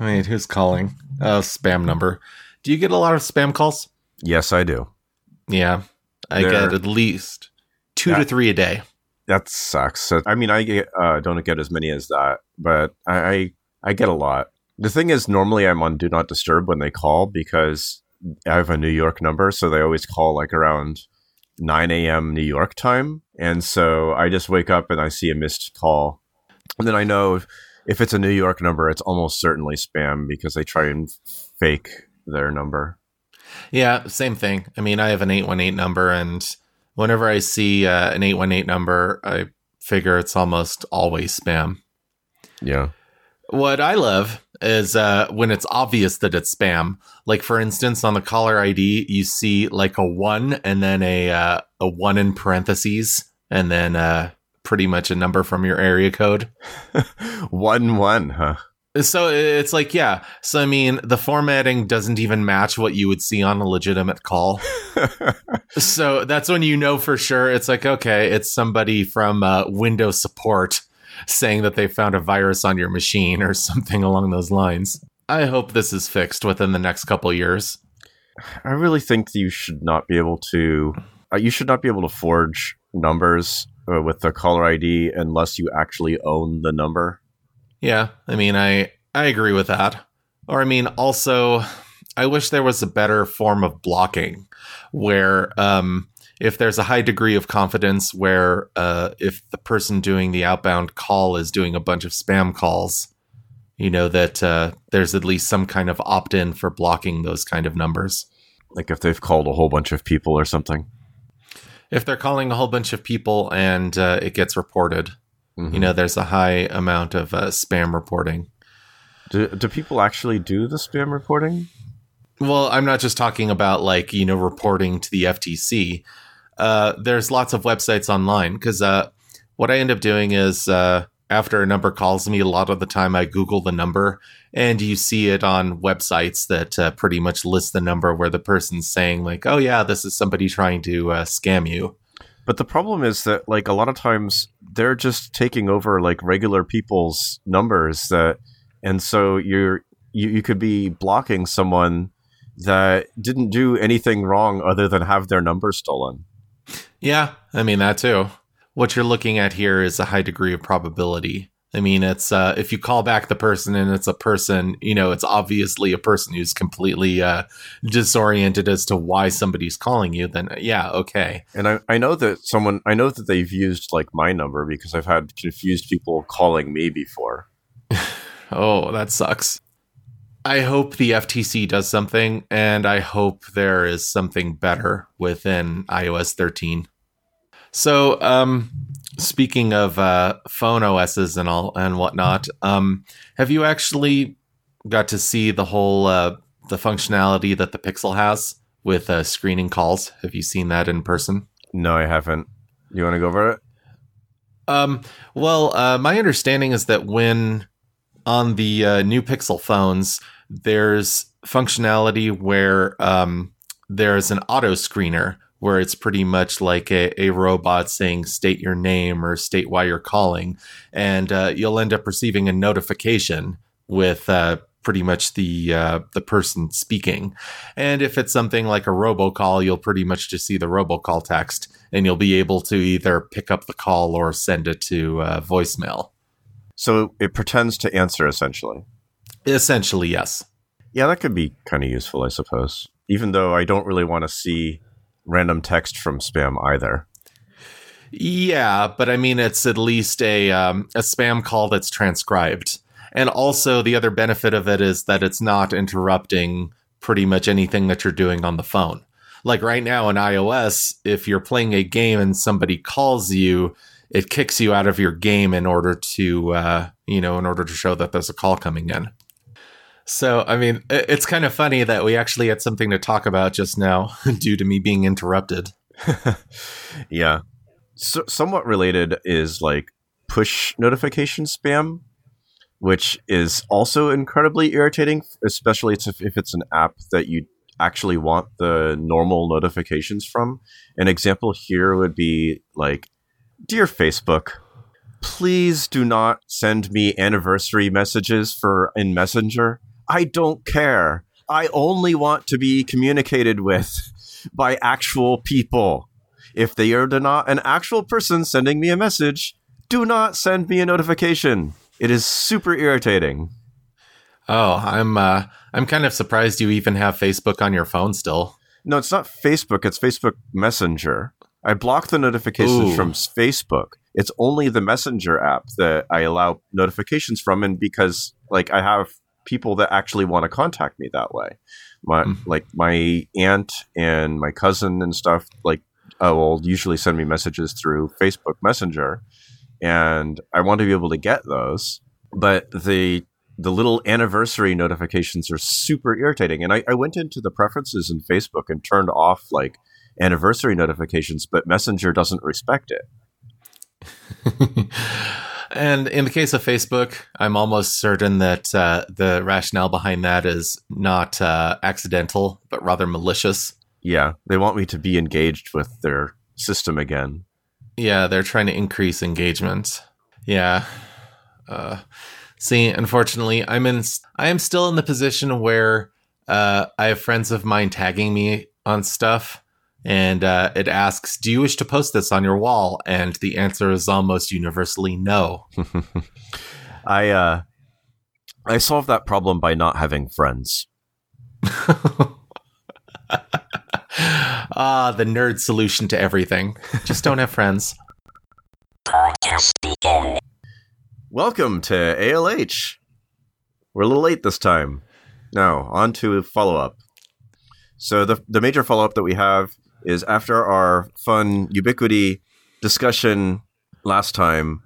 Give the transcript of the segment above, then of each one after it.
I mean, who's calling? A spam number. Do you get a lot of spam calls? Yes, I do. Yeah, I They're- get at least two to three a day. That sucks. I mean, I get, uh, don't get as many as that, but I, I I get a lot. The thing is, normally I'm on Do Not Disturb when they call because I have a New York number, so they always call like around 9 a.m. New York time, and so I just wake up and I see a missed call, and then I know if it's a New York number, it's almost certainly spam because they try and fake their number. Yeah, same thing. I mean, I have an 818 number, and whenever I see uh, an 818 number, I figure it's almost always spam. Yeah. What I love is uh, when it's obvious that it's spam. Like, for instance, on the caller ID, you see like a one and then a, uh, a one in parentheses, and then uh, pretty much a number from your area code. one one, huh? So it's like, yeah. So, I mean, the formatting doesn't even match what you would see on a legitimate call. So that's when you know for sure it's like, okay, it's somebody from uh, Windows support saying that they found a virus on your machine or something along those lines. I hope this is fixed within the next couple years. I really think you should not be able to. Uh, you should not be able to forge numbers uh, with the caller ID unless you actually own the number. Yeah, I mean, I I agree with that. Or I mean, also, I wish there was a better form of blocking where um, if there's a high degree of confidence where uh, if the person doing the outbound call is doing a bunch of spam calls, you know that uh, there's at least some kind of opt-in for blocking those kind of numbers. Like if they've called a whole bunch of people or something. If they're calling a whole bunch of people and uh, it gets reported, Mhm. you know, there's a high amount of uh, spam reporting. do, do people actually do the spam reporting? Well, I'm not just talking about like, you know, reporting to the FTC. Uh, there's lots of websites online because uh, what I end up doing is uh, after a number calls me, a lot of the time I Google the number and you see it on websites that uh, pretty much list the number where the person's saying, like, oh, yeah, this is somebody trying to uh, scam you. But the problem is that like a lot of times they're just taking over like regular people's numbers that and so you're you, you could be blocking someone that didn't do anything wrong other than have their number stolen. Yeah, I mean that too. What you're looking at here is a high degree of probability. I mean, it's uh, if you call back the person and it's a person, you know, it's obviously a person who's completely uh, disoriented as to why somebody's calling you. Then, yeah, okay, And I, I know that someone I know that they've used like my number because I've had confused people calling me before. oh, that sucks. I hope the FTC does something, and I hope there is something better within iOS 13. So, um, speaking of uh, phone OSs and all and whatnot, um, have you actually got to see the whole uh, the functionality that the Pixel has with uh, screening calls? Have you seen that in person? No, I haven't. You want to go over it? Um, well, uh, my understanding is that when on the uh, new Pixel phones, there's functionality where um, there's an auto screener where it's pretty much like a, a robot saying state your name or state why you're calling, and uh, you'll end up receiving a notification with uh, pretty much the uh, the person speaking. And if it's something like a robocall, you'll pretty much just see the robocall text, and you'll be able to either pick up the call or send it to uh, voicemail. So it pretends to answer essentially. Essentially, yes. Yeah, that could be kind of useful, I suppose. Even though I don't really want to see random text from spam either. Yeah, but I mean, it's at least a um, a spam call that's transcribed, and also the other benefit of it is that it's not interrupting pretty much anything that you're doing on the phone. Like right now in iOS, if you're playing a game and somebody calls you, it kicks you out of your game in order to, uh, you know, in order to show that there's a call coming in. So, I mean, it's kind of funny that we actually had something to talk about just now due to me being interrupted. Yeah. So, somewhat related is like push notification spam, which is also incredibly irritating, especially if it's an app that you actually want the normal notifications from. An example here would be like, Dear Facebook, please do not send me anniversary messages for in Messenger. I don't care. I only want to be communicated with by actual people. If they are not an actual person sending me a message, do not send me a notification. It is super irritating. Oh, I'm uh, I'm kind of surprised you even have Facebook on your phone still. No, it's not Facebook. It's Facebook Messenger. I block the notifications Ooh. from Facebook. It's only the Messenger app that I allow notifications from, and because like I have people that actually want to contact me that way, my Mm. like my aunt and my cousin and stuff like uh, will usually send me messages through Facebook Messenger, and I want to be able to get those, but the the little anniversary notifications are super irritating. And I, I went into the preferences in Facebook and turned off like anniversary notifications, but Messenger doesn't respect it. and in the case of Facebook, I'm almost certain that uh, the rationale behind that is not uh, accidental, but rather malicious. Yeah, they want me to be engaged with their system again. Yeah, they're trying to increase engagement. Yeah. Uh, see, unfortunately, I'm in. I am still in the position where uh, I have friends of mine tagging me on stuff, and uh, it asks, "Do you wish to post this on your wall?" And the answer is almost universally no. I uh, I solved that problem by not having friends. ah, the nerd solution to everything. Just don't have friends. Welcome to ALH. We're a little late this time. Now, on to follow up. So, the, the major follow up that we have is after our fun Ubiquiti discussion last time,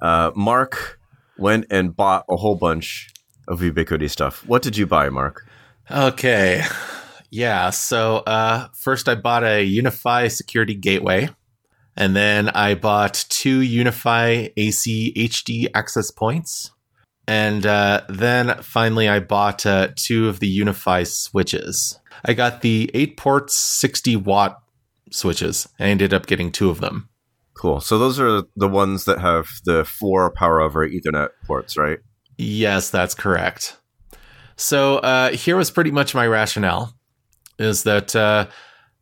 uh, Mark went and bought a whole bunch of Ubiquiti stuff. What did you buy, Mark? Okay. Yeah, so uh, first I bought a UniFi security gateway, and then I bought two UniFi AC HD access points, and uh, then finally I bought uh, two of the UniFi switches. I got the 8 ports 60 watt switches. I ended up getting two of them. Cool. So, those are the ones that have the four power over Ethernet ports, right? Yes, that's correct. So uh, here was pretty much my rationale: is that uh,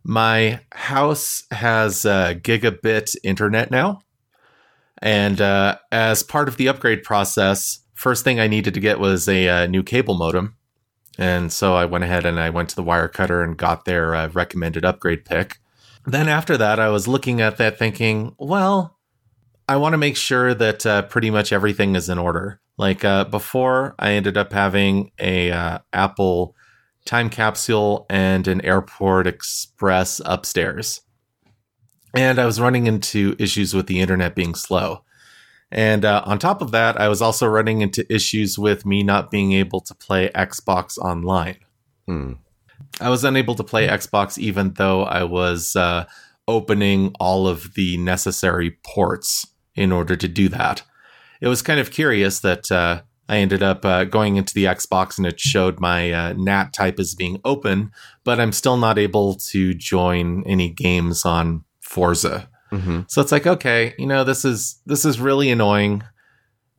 my house has uh, gigabit internet now, and uh, as part of the upgrade process, first thing I needed to get was a, uh new cable modem, and so I went ahead and I went to the Wirecutter and got their uh, recommended upgrade pick. Then after that, I was looking at that, thinking, well, I want to make sure that uh, pretty much everything is in order. Like uh, before, I ended up having a uh, Apple time capsule and an Airport Express upstairs, and I was running into issues with the internet being slow. And uh, on top of that, I was also running into issues with me not being able to play Xbox online. Hmm. I was unable to play Xbox even though I was uh, opening all of the necessary ports in order to do that. It was kind of curious that uh, I ended up uh, going into the Xbox and it showed my uh, NAT type as being open, but I'm still not able to join any games on Forza. Mm-hmm. So it's like, okay, you know, this is this is really annoying,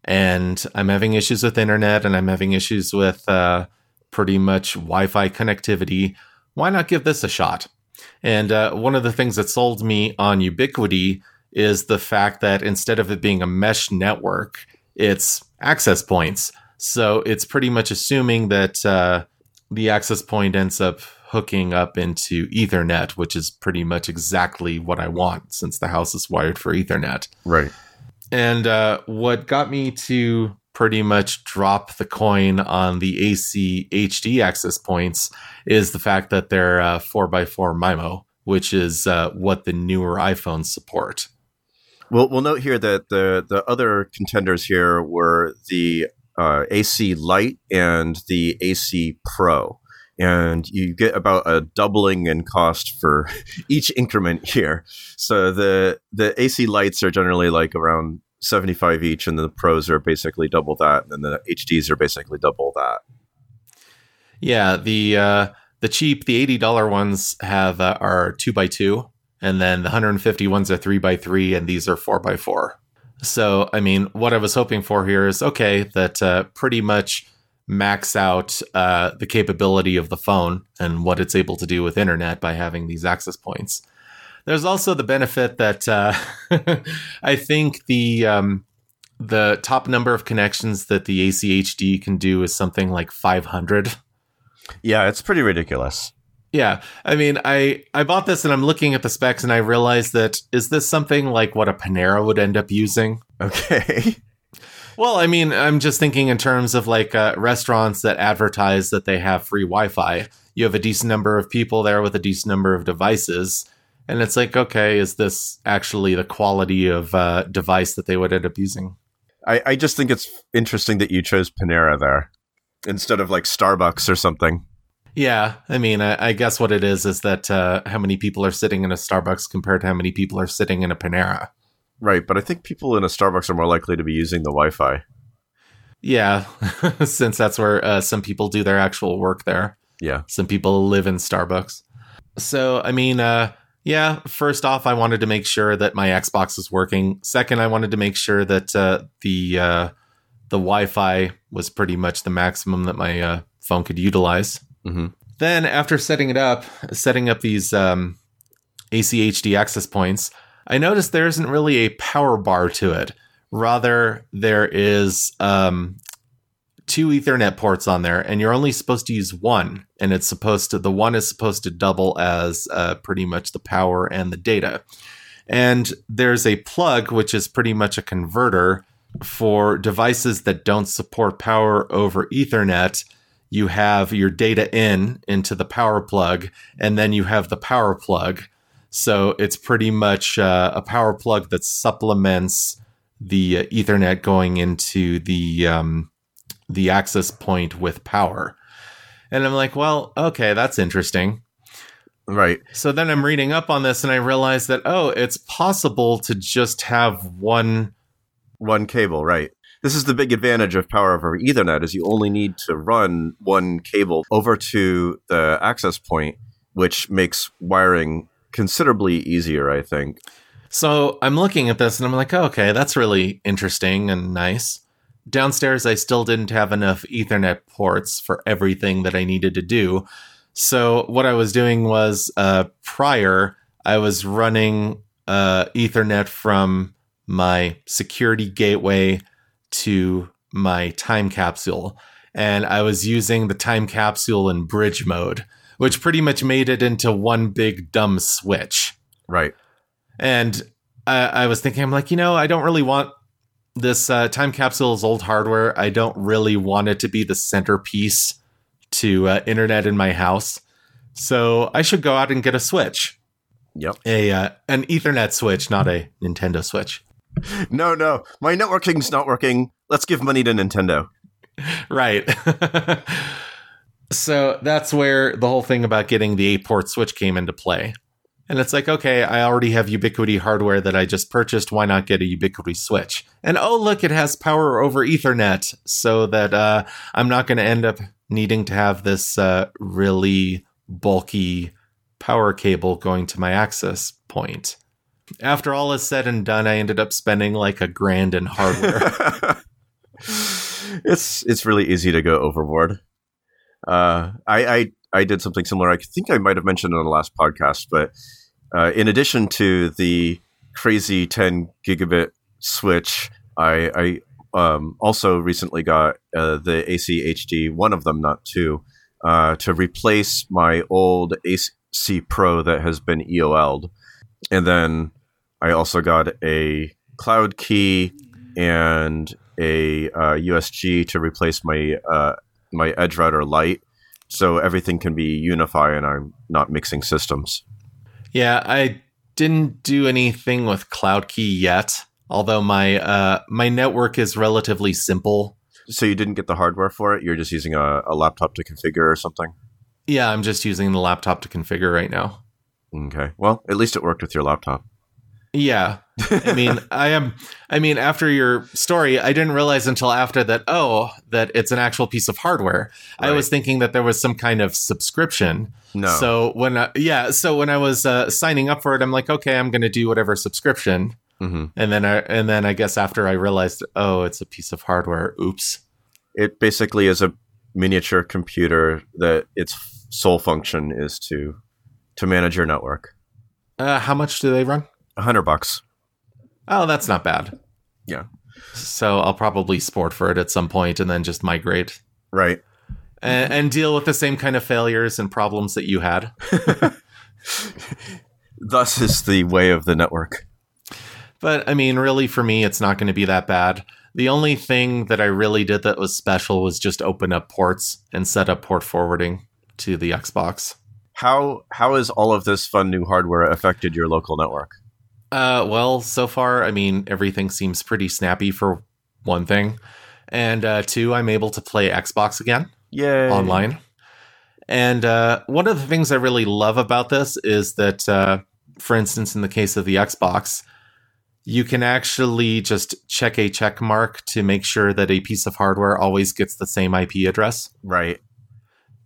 and I'm having issues with internet, and I'm having issues with uh, pretty much Wi-Fi connectivity. Why not give this a shot? And uh, one of the things that sold me on Ubiquiti is the fact that instead of it being a mesh network, it's access points. So it's pretty much assuming that uh, the access point ends up hooking up into Ethernet, which is pretty much exactly what I want since the house is wired for Ethernet. Right. And uh, what got me to pretty much drop the coin on the AC HD access points is the fact that they're uh, 4x4 MIMO, which is uh, what the newer iPhones support. We'll, we'll note here that the, the other contenders here were the uh, AC Lite and the AC Pro. And you get about a doubling in cost for each increment here. So the the AC Lites are generally like around 75 each, and the pros are basically double that, and the HDs are basically double that. Yeah, the uh, the cheap, the eighty dollar ones have uh, are two by two, and then the hundred and fifty ones are three by three, and these are four by four. So, I mean, what I was hoping for here is okay, that uh, pretty much max out uh, the capability of the phone and what it's able to do with internet by having these access points. There's also the benefit that uh, I think the um, the top number of connections that the ACHD can do is something like 500. Yeah, it's pretty ridiculous. Yeah, I mean, I I bought this and I'm looking at the specs and I realized that is this something like what a Panera would end up using? Okay. Well, I mean, I'm just thinking in terms of like uh, restaurants that advertise that they have free Wi-Fi. You have a decent number of people there with a decent number of devices, and it's like, okay, is this actually the quality of uh, device that they would end up using? I, I just think it's interesting that you chose Panera there instead of like Starbucks or something. Yeah, I mean, I, I guess what it is is that uh, how many people are sitting in a Starbucks compared to how many people are sitting in a Panera. Right, but I think people in a Starbucks are more likely to be using the Wi-Fi. Yeah, since that's where uh, some people do their actual work there. Yeah. Some people live in Starbucks. So, I mean, uh, yeah, first off, I wanted to make sure that my Xbox was working. Second, I wanted to make sure that uh, the uh, the Wi-Fi was pretty much the maximum that my uh, phone could utilize. Mm-hmm. Then, after setting it up, setting up these um, ACHD access points, I noticed there isn't really a power bar to it. Rather, there is um, two Ethernet ports on there, and you're only supposed to use one. And it's supposed to, the one is supposed to double as uh, pretty much the power and the data. And there's a plug, which is pretty much a converter for devices that don't support power over Ethernet. You have your data in into the power plug, and then you have the power plug. So it's pretty much uh, a power plug that supplements the uh, Ethernet going into the um, the access point with power. And I'm like, well, okay, that's interesting. Right. So then I'm reading up on this and I realize that, oh, it's possible to just have one. One cable, right. This is the big advantage of power over Ethernet is you only need to run one cable over to the access point, which makes wiring considerably easier, I think. So I'm looking at this and I'm like, oh, okay, that's really interesting and nice. Downstairs, I still didn't have enough Ethernet ports for everything that I needed to do. So what I was doing was uh, prior, I was running uh, Ethernet from my security gateway to my time capsule. And I was using the time capsule in bridge mode, which pretty much made it into one big dumb switch. Right. And I, I was thinking, I'm like, you know, I don't really want this uh, time capsule is old hardware. I don't really want it to be the centerpiece to uh, internet in my house. So I should go out and get a Switch, Yep. a uh, an Ethernet switch, not a Nintendo Switch. No, no. My networking's not working. Let's give money to Nintendo. right. so that's where the whole thing about getting the eight port switch came into play. And it's like, okay, I already have Ubiquiti hardware that I just purchased. Why not get a Ubiquiti switch? And oh, look, it has power over Ethernet, so that uh, I'm not going to end up needing to have this uh, really bulky power cable going to my access point. After all is said and done, I ended up spending like a grand in hardware. it's it's really easy to go overboard. Uh, I, I I did something similar. I think I might have mentioned in the last podcast, but uh, in addition to the crazy 10 gigabit switch, I, I um, also recently got uh, the ACHD, one of them, not two, uh, to replace my old AC Pro that has been EOL'd. And then I also got a cloud key and a uh, USG to replace my uh, my Edge Router Lite, so everything can be unified and I'm not mixing systems. yeah, I didn't do anything with Cloud Key yet. Although my uh, my network is relatively simple. So you didn't get the hardware for it; you're just using a, a laptop to configure or something. Yeah, I'm just using the laptop to configure right now. Okay. Well, at least it worked with your laptop. Yeah. I mean, I am I mean, after your story, I didn't realize until after that oh, that it's an actual piece of hardware. I was thinking that there was some kind of subscription. No. So when I, yeah, so when I was uh, signing up for it, I'm like, okay, I'm going to do whatever subscription. hmm And then I and then I guess after I realized, oh, it's a piece of hardware. Oops. It basically is a miniature computer that its sole function is to to manage your network. Uh, how much do they run? A hundred bucks. Oh, that's not bad. Yeah. So I'll probably sport for it at some point and then just migrate Right. and, and deal with the same kind of failures and problems that you had. Thus is the way of the network. But I mean, really, for me, it's not going to be that bad. The only thing that I really did that was special was just open up ports and set up port forwarding to the Xbox. How how has all of this fun new hardware affected your local network? Uh, well, so far, I mean, everything seems pretty snappy for one thing. And uh, two, I'm able to play Xbox again. Yay. online. And uh, one of the things I really love about this is that, uh, for instance, in the case of the Xbox, you can actually just check a check mark to make sure that a piece of hardware always gets the same IP address. Right.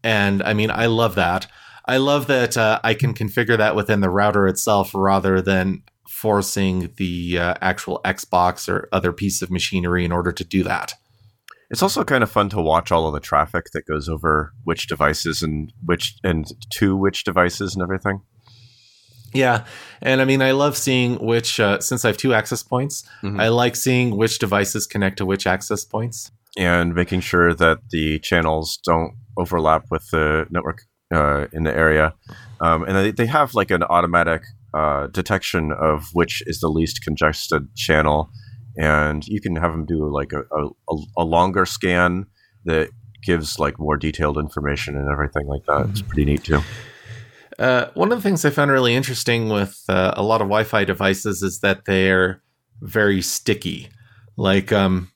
And I mean, I love that. I love that uh, I can configure that within the router itself rather than forcing the uh, actual Xbox or other piece of machinery in order to do that. It's also kind of fun to watch all of the traffic that goes over which devices and which and to which devices and everything. Yeah, and I mean, I love seeing which. Uh, since I have two access points, Mhm. I like seeing which devices connect to which access points. and making sure that the channels don't overlap with the network uh, in the area. Um, and they, they have like an automatic uh, detection of which is the least congested channel, and you can have them do like a, a, a longer scan that gives like more detailed information and everything like that. It's pretty neat too. Uh, one of the things I found really interesting with uh, a lot of Wi-Fi devices is that they're very sticky. Like, um,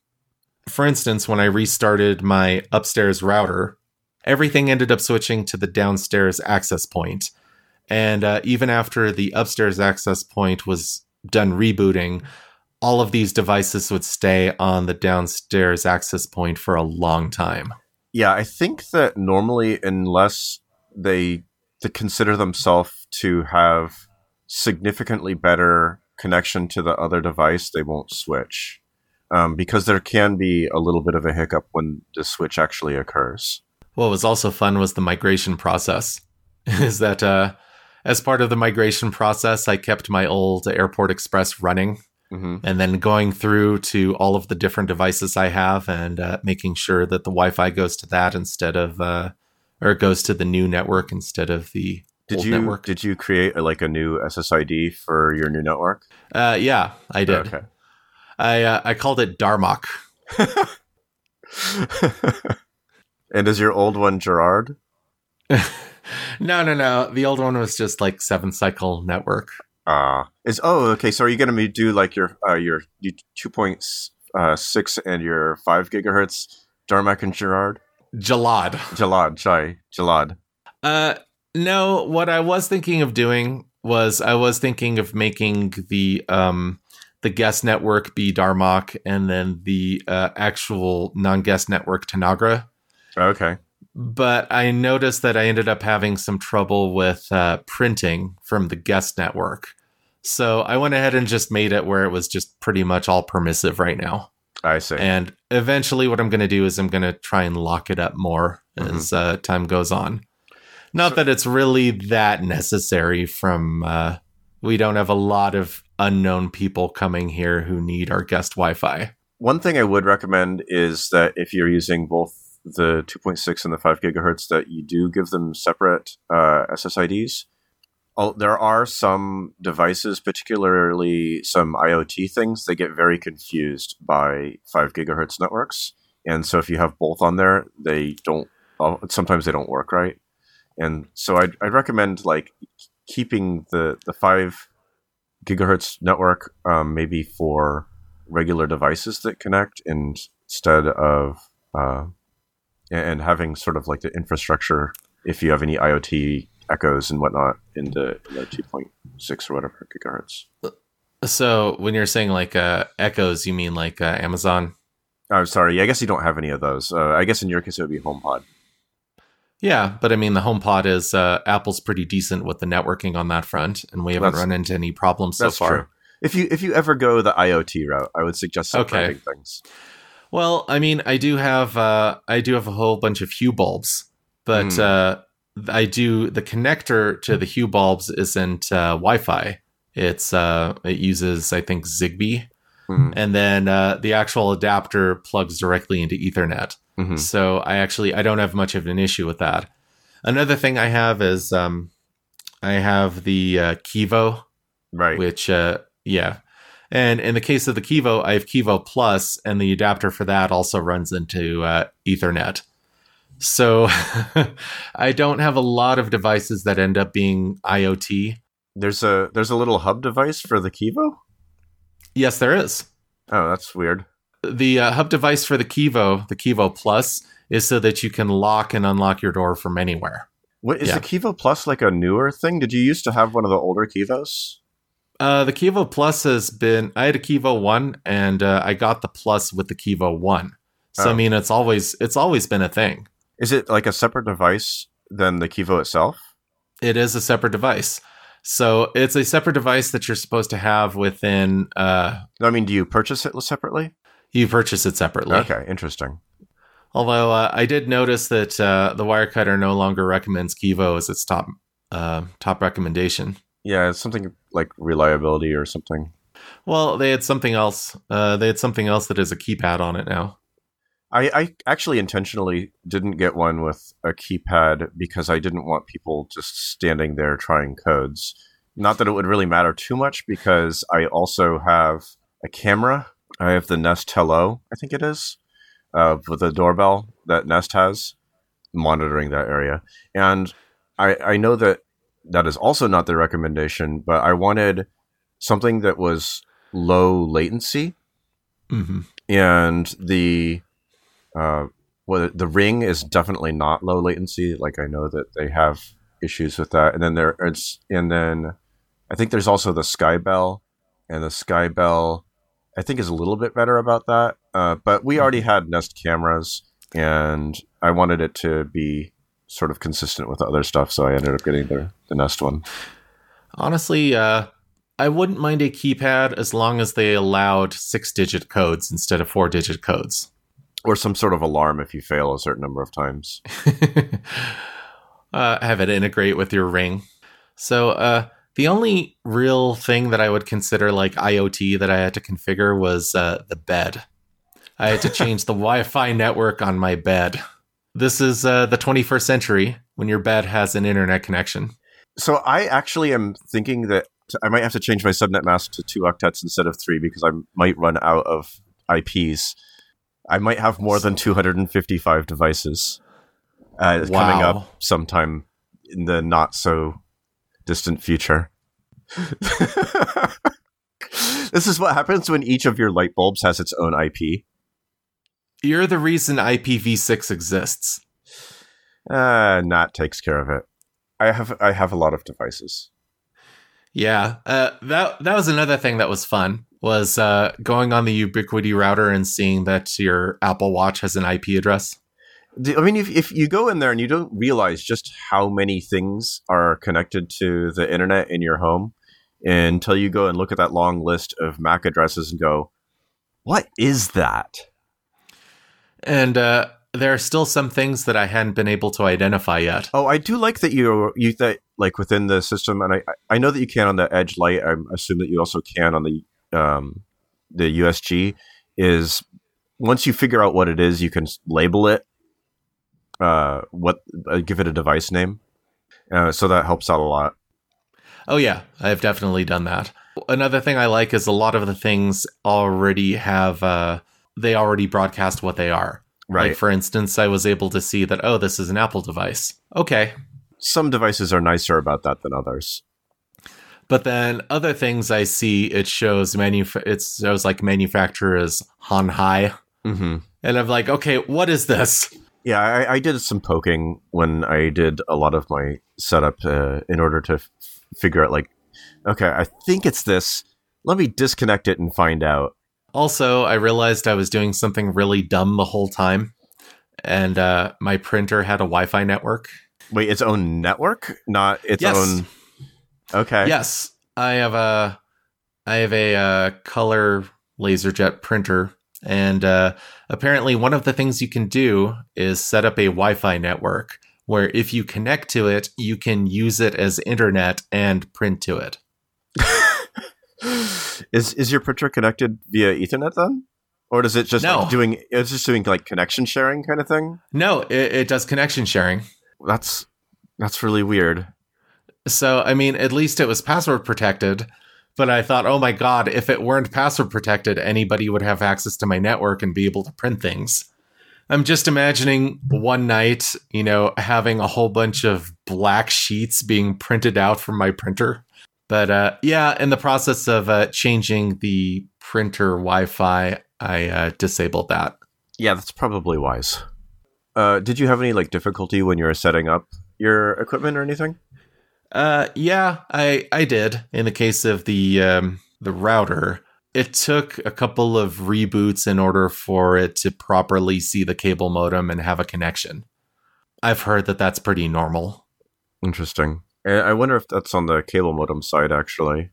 for instance, when I restarted my upstairs router, everything ended up switching to the downstairs access point. And uh, even after the upstairs access point was done rebooting, all of these devices would stay on the downstairs access point for a long time. Yeah, I think that normally, unless they, they consider themselves to have significantly better connection to the other device, they won't switch. Um, because there can be a little bit of a hiccup when the switch actually occurs. What was also fun was the migration process. Is that uh, as part of the migration process, I kept my old Airport Express running Mm-hmm. and then going through to all of the different devices I have and uh, making sure that the Wi Fi goes to that instead of, uh, or goes to the new network instead of the Did old you network. did you create a, like a new SSID for your new network? Uh, yeah, I did. Okay. I uh, I called it Darmok. and is your old one Gerard? No, no, no. The old one was just like seven cycle network. Uh is oh okay. So are you going to do like your uh, your two point six and your five gigahertz Darmok and Gerard? Jalad. Jalad, chai, Jalad. Uh, no. What I was thinking of doing was I was thinking of making the um the guest network be Darmok and then the uh, actual non-guest network Tanagra. Okay. But I noticed that I ended up having some trouble with uh, printing from the guest network. So I went ahead and just made it where it was just pretty much all permissive right now. I see. And eventually, what I'm going to do is I'm going to try and lock it up more as uh, time goes on. Not So- that it's really that necessary. From uh, we don't have a lot of unknown people coming here who need our guest Wi-Fi. One thing I would recommend is that if you're using both the 2.6 and the 5 gigahertz, that you do give them separate uh, SSIDs. There are some devices, particularly some IoT things, they get very confused by 5 gigahertz networks. And so if you have both on there, they don't, oh, sometimes they don't work right. And so I'd, I'd recommend like keeping the, the 5 gigahertz network um, maybe for regular devices that connect instead of uh, and having sort of like the infrastructure if you have any IoT echoes and whatnot in the, in the 2.6 or whatever gigahertz. So when you're saying like uh, echoes, you mean like uh, Amazon? I'm sorry. I guess you don't have any of those. Uh, I guess in your case it would be HomePod. Yeah, but I mean the HomePod is uh, Apple's pretty decent with the networking on that front, and we haven't That's- run into any problems so That's far. true. If you if you ever go the IoT route, I would suggest Okay. things. Well, I mean, I do have uh, I do have a whole bunch of Hue bulbs, but Hmm. uh, I do the connector to the Hue bulbs isn't uh, Wi-Fi. It's uh, it uses I think Zigbee, Mhm. and then uh, the actual adapter plugs directly into Ethernet. Mhm. So I actually I don't have much of an issue with that. Another thing I have is um, I have the uh, Kevo, Right. which uh, yeah and in the case of the Kevo i have Kevo plus and the adapter for that also runs into uh, ethernet so i don't have a lot of devices that end up being iot There's a there's a little hub device for the Kevo. yes there is Oh, that's weird. the uh, hub device for the Kevo the Kevo plus is so that you can lock and unlock your door from anywhere What is Yeah. the Kevo Plus like a newer thing? Did you used to have one of the older Kevos? Uh, the Kevo plus has been i had a Kevo 1 and uh, i got the plus with the Kevo 1 so i Oh. mean it's always it's always been a thing Is it like a separate device than the Kevo itself? it is a separate device. So it's a separate device that you're supposed to have within. Uh, I mean, do you purchase it separately? you purchase it separately. Okay, interesting. Although uh, I did notice that uh, the Wirecutter no longer recommends Kevo as its top uh, top recommendation. Yeah, it's something like reliability or something. Well, they had something else. Uh, they had something else that is a keypad on it now. I, I actually intentionally didn't get one with a keypad because I didn't want people just standing there trying codes. Not that it would really matter too much because I also have a camera. I have the Nest Hello, I think it is, uh, with the doorbell that Nest has, monitoring that area. And I, I know that that is also not the recommendation, but I wanted something that was low latency hmm and the uh well the ring is definitely not low latency. Like i know that they have issues with that. And then there it's and then i think there's also the skybell and the skybell i think is a little bit better about that uh, but we already had nest cameras and i wanted it to be sort of consistent with the other stuff so i ended up getting the, the nest one Honestly, uh, I wouldn't mind a keypad as long as they allowed six-digit codes instead of four-digit codes. or some sort of alarm if you fail a certain number of times uh, have it integrate with your ring. So uh, the only real thing that I would consider like IoT that I had to configure was uh, the bed. I had to change the Wi-Fi network on my bed. This is uh, the 21st century when your bed has an internet connection. So I actually am thinking that I might have to change my subnet mask to two octets instead of three because I might run out of IPs. I might have more than 255 devices uh, coming up sometime in the not so distant future. this is what happens when each of your light bulbs has its own IP. You're the reason IPv6 exists. Uh, Nat takes care of it. I have I have a lot of devices. Yeah, uh, that that was another thing that was fun was uh, going on the Ubiquiti router and seeing that your Apple Watch has an IP address. I mean, if, if you go in there and you don't realize just how many things are connected to the internet in your home until you go and look at that long list of MAC addresses and go, what is that? And uh, there are still some things that I hadn't been able to identify yet. Oh, I do like that you you that like within the system, and I I know that you can on the Edge Lite. I assume that you also can on the um the USG. Is once you figure out what it is, you can label it. Uh, what uh, give it a device name, uh, so that helps out a lot. Oh yeah, I've definitely done that. Another thing I like is a lot of the things already have uh, they already broadcast what they are. Right. Like for instance, I was able to see that oh, this is an Apple device. Okay. Some devices are nicer about that than others. But then other things I see it shows manuf- it shows like manufacturers Hon Hai. Mm-hmm. And I'm like, okay, what is this? Yeah, I, I did some poking when I did a lot of my setup uh, in order to f- figure out, like, okay, I think it's this. Let me disconnect it and find out. Also, I realized I was doing something really dumb the whole time. And uh, my printer had a Wi Fi network. Wait, its own network, not its Yes. own. Okay. Yes, I have a I have a uh, color laserjet printer, and uh, apparently, one of the things you can do is set up a Wi Fi network where if you connect to it, you can use it as internet and print to it. is is your printer connected via Ethernet then, or does it just No. like doing? It's just doing like connection sharing kind of thing. No, it, it does connection sharing. That's that's really weird. So, I mean, at least it was password protected. But I thought, oh my God, if it weren't password protected, anybody would have access to my network and be able to print things. I'm just imagining one night, you know, having a whole bunch of black sheets being printed out from my printer. But uh, yeah, in the process of uh, changing the printer Wi Fi, I uh, disabled that. Yeah, that's probably wise. Uh, did you have any like difficulty when you were setting up your equipment or anything? Uh, yeah, I I did. In the case of the um, the router, it took a couple of reboots in order for it to properly see the cable modem and have a connection. I've heard that that's pretty normal. Interesting. And I wonder if that's on the cable modem side actually.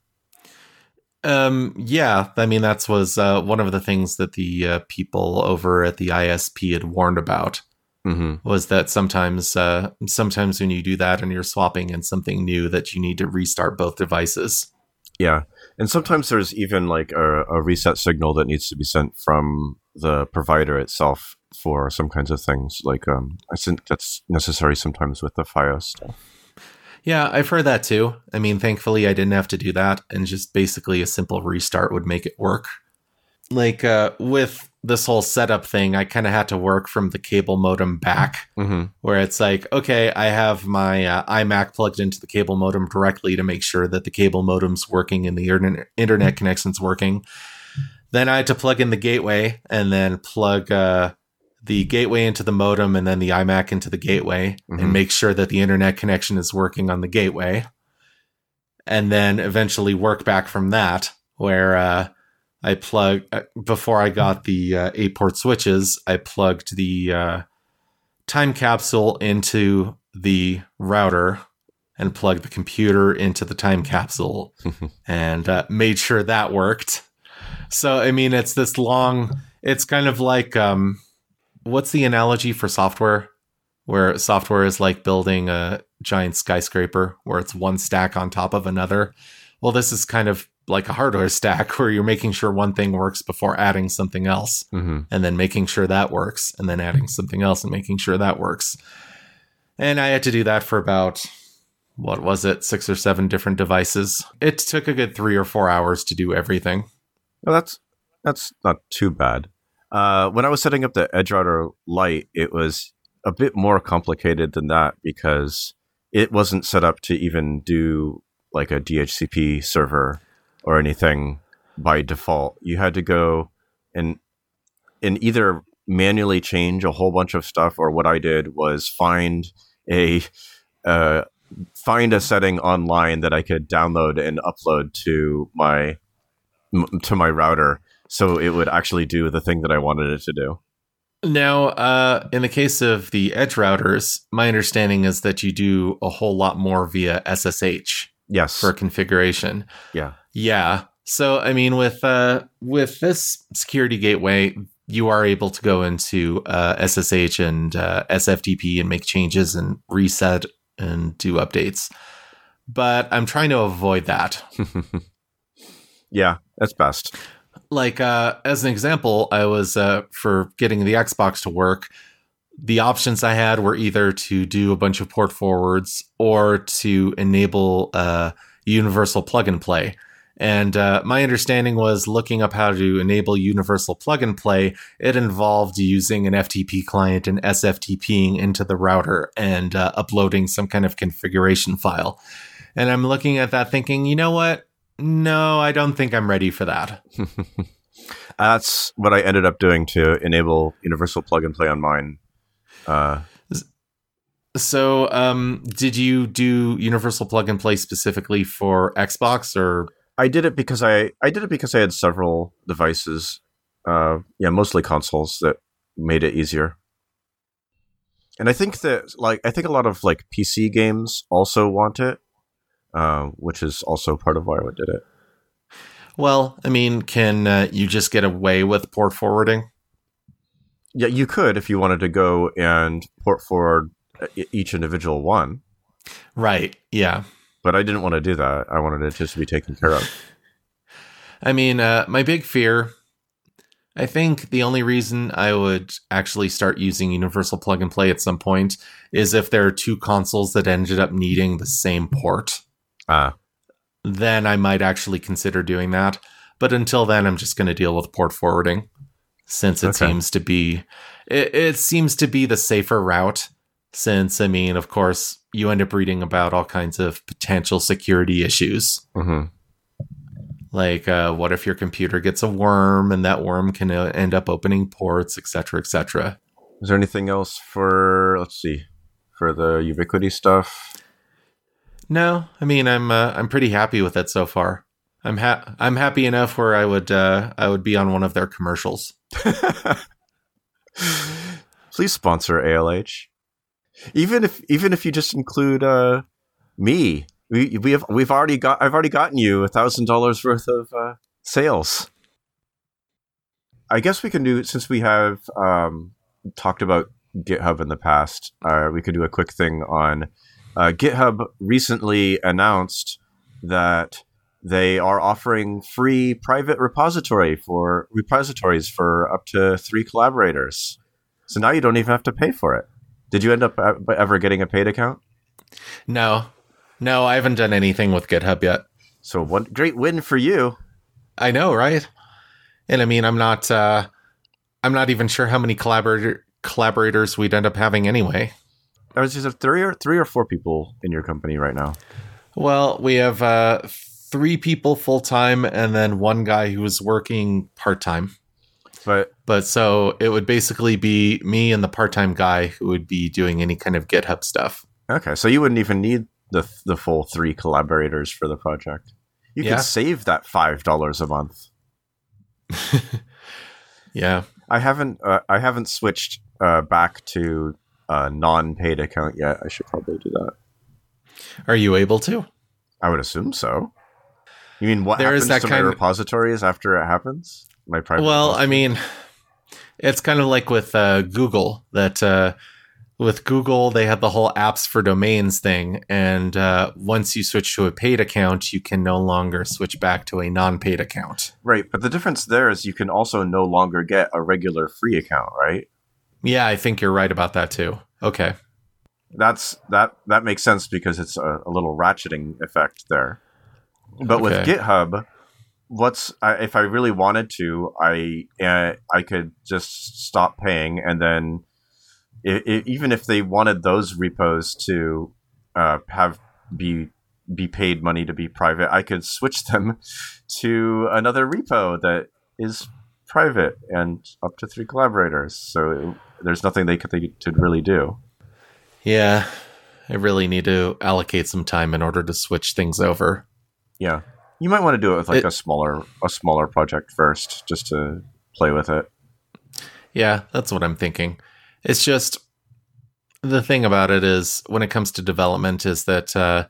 Um, yeah, I mean that was uh, one of the things that the uh, people over at the ISP had warned about Mm-hmm. was that sometimes uh, sometimes when you do that and you're swapping in something new that you need to restart both devices. Yeah, and sometimes there's even like a, a reset signal that needs to be sent from the provider itself for some kinds of things. Like um, I think that's necessary sometimes with the FiOS stuff. Yeah, I've heard that too. I mean, thankfully, I didn't have to do that, and just basically a simple restart would make it work. Like uh, with this whole setup thing, I kind of had to work from the cable modem back, Mm-hmm. where it's like, okay, I have my uh, iMac plugged into the cable modem directly to make sure that the cable modem's working and the internet internet connection's working. Then I had to plug in the gateway and then plug uh, the gateway into the modem and then the iMac into the gateway Mhm. and make sure that the internet connection is working on the gateway. And then eventually work back from that, where uh, I plug uh, before I got the uh, eight port switches, I plugged the uh, time capsule into the router and plugged the computer into the time capsule and uh, made sure that worked. So, I mean, it's this long, it's kind of like, um, what's the analogy for software? Where software is like building a giant skyscraper where it's one stack on top of another. Well, this is kind of like a hardware stack where you're making sure one thing works before adding something else Mm-hmm. and then making sure that works and then adding something else and making sure that works. And I had to do that for about what was it, six or seven different devices. It took a good three or four hours to do everything. Well, that's that's not too bad. Uh, when I was setting up the EdgeRouter Lite, it was a bit more complicated than that because it wasn't set up to even do like a DHCP server or anything by default. You had to go and and either manually change a whole bunch of stuff, or what I did was find a uh, find a setting online that I could download and upload to my to my router so it would actually do the thing that I wanted it to do. Now, uh, in the case of the edge routers, my understanding is that you do a whole lot more via SSH Yes. for configuration. yeah. Yeah. So I mean, with uh, with this security gateway, you are able to go into uh, SSH and uh, SFTP and make changes and reset and do updates. But I'm trying to avoid that. yeah, that's best. Like uh, as an example, I was uh, for getting the Xbox to work. The options I had were either to do a bunch of port forwards or to enable uh, universal plug and play. And uh, my understanding was looking up how to enable universal plug and play. It involved using an FTP client and SFTPing into the router and uh, uploading some kind of configuration file. And I'm looking at that thinking, you know what? No, I don't think I'm ready for that. That's what I ended up doing to enable universal plug and play on mine. Uh, So, um, did you do universal plug and play specifically for Xbox or? I did it because I I did it because I had several devices, uh, yeah, mostly consoles that made it easier. And I think that like I think a lot of like PC games also want it, uh, which is also part of why I did it. Well, I mean, can uh, you just get away with port forwarding? Yeah, you could if you wanted to go and port forward uh, each individual one, Right. Yeah. but I didn't want to do that. I wanted it just to be taken care of. I mean, uh, my big fear. I think the only reason I would actually start using Universal Plug and Play at some point is if there are two consoles that ended up needing the same port. Ah, Then I might actually consider doing that. But until then, I'm just going to deal with port forwarding, since it Okay. seems to be it, it seems to be the safer route. Since I mean, of course, you end up reading about all kinds of potential security issues. hmm Like, uh, what if your computer gets a worm and that worm can uh, end up opening ports, etc cetera, et cetera? Is there anything else for let's see for the Ubiquiti stuff? No, I mean, I'm uh, I'm pretty happy with it so far. I'm ha- I'm happy enough where I would uh, I would be on one of their commercials. Please sponsor ALH. Even if even if you just include uh, me, we we have we've already got I've already gotten you a thousand dollars worth of uh, sales. I guess we can do since we have um, talked about GitHub in the past. Uh, we could do a quick thing on uh, GitHub. Recently announced that they are offering free private repository for repositories for up to three collaborators. So now you don't even have to pay for it. Did you end up ever getting a paid account? No, no, I haven't done anything with GitHub yet. So one great win for you. I know, right? And I mean, I'm not uh, I'm not even sure how many collaborator collaborators we'd end up having anyway. I was just three or three or four people in your company right now. Well, we have uh, three people full time, and then one guy who is working part time. But But so it would basically be me and the part time guy who would be doing any kind of GitHub stuff. okay, so you wouldn't even need the the full three collaborators for the project. You Yeah. could save that five dollars a month. Yeah. I haven't uh, I haven't switched uh, back to a non-paid account yet. I should probably do that. Are you able to? I would assume so. You mean what There is happens that to my repositories after it happens? My private. Well, I mean, it's kind of like with uh, Google that uh, with Google they have the whole apps for domains thing, and uh, once you switch to a paid account, you can no longer switch back to a non-paid account. right, but the difference there is you can also no longer get a regular free account, right? Yeah, I think you're right about that too. Okay. That's that that makes sense because it's a, a little ratcheting effect there. But with GitHub, what's I, if I really wanted to, I uh, I could just stop paying, and then i i even if they wanted those repos to uh, have be be paid money to be private, I could switch them to another repo that is private and up to three collaborators. So there's nothing they could they could really do. Yeah, I really need to allocate some time in order to switch things over. Yeah, you might want to do it with like It- a smaller a smaller project first, just to play with it. Yeah, that's what I'm thinking. It's just the thing about it is when it comes to development is that uh,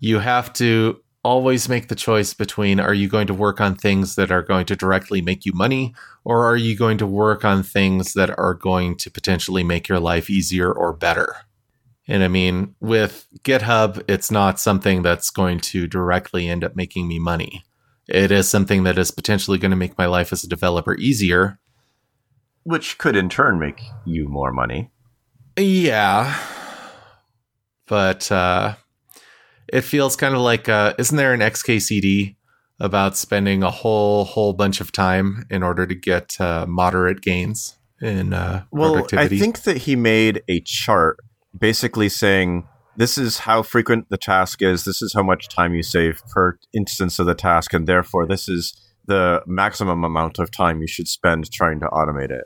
you have to always make the choice between are you going to work on things that are going to directly make you money or are you going to work on things that are going to potentially make your life easier or better. And I mean, with GitHub, it's not something that's going to directly end up making me money. It is something that is potentially going to make my life as a developer easier, Which could in turn make you more money. Yeah. But uh it feels kind of like uh isn't there an XKCD about spending a whole whole bunch of time in order to get uh moderate gains in uh Well, I think that he made a chart basically saying this is how frequent the task is, this is how much time you save per instance of the task, and therefore this is the maximum amount of time you should spend trying to automate it.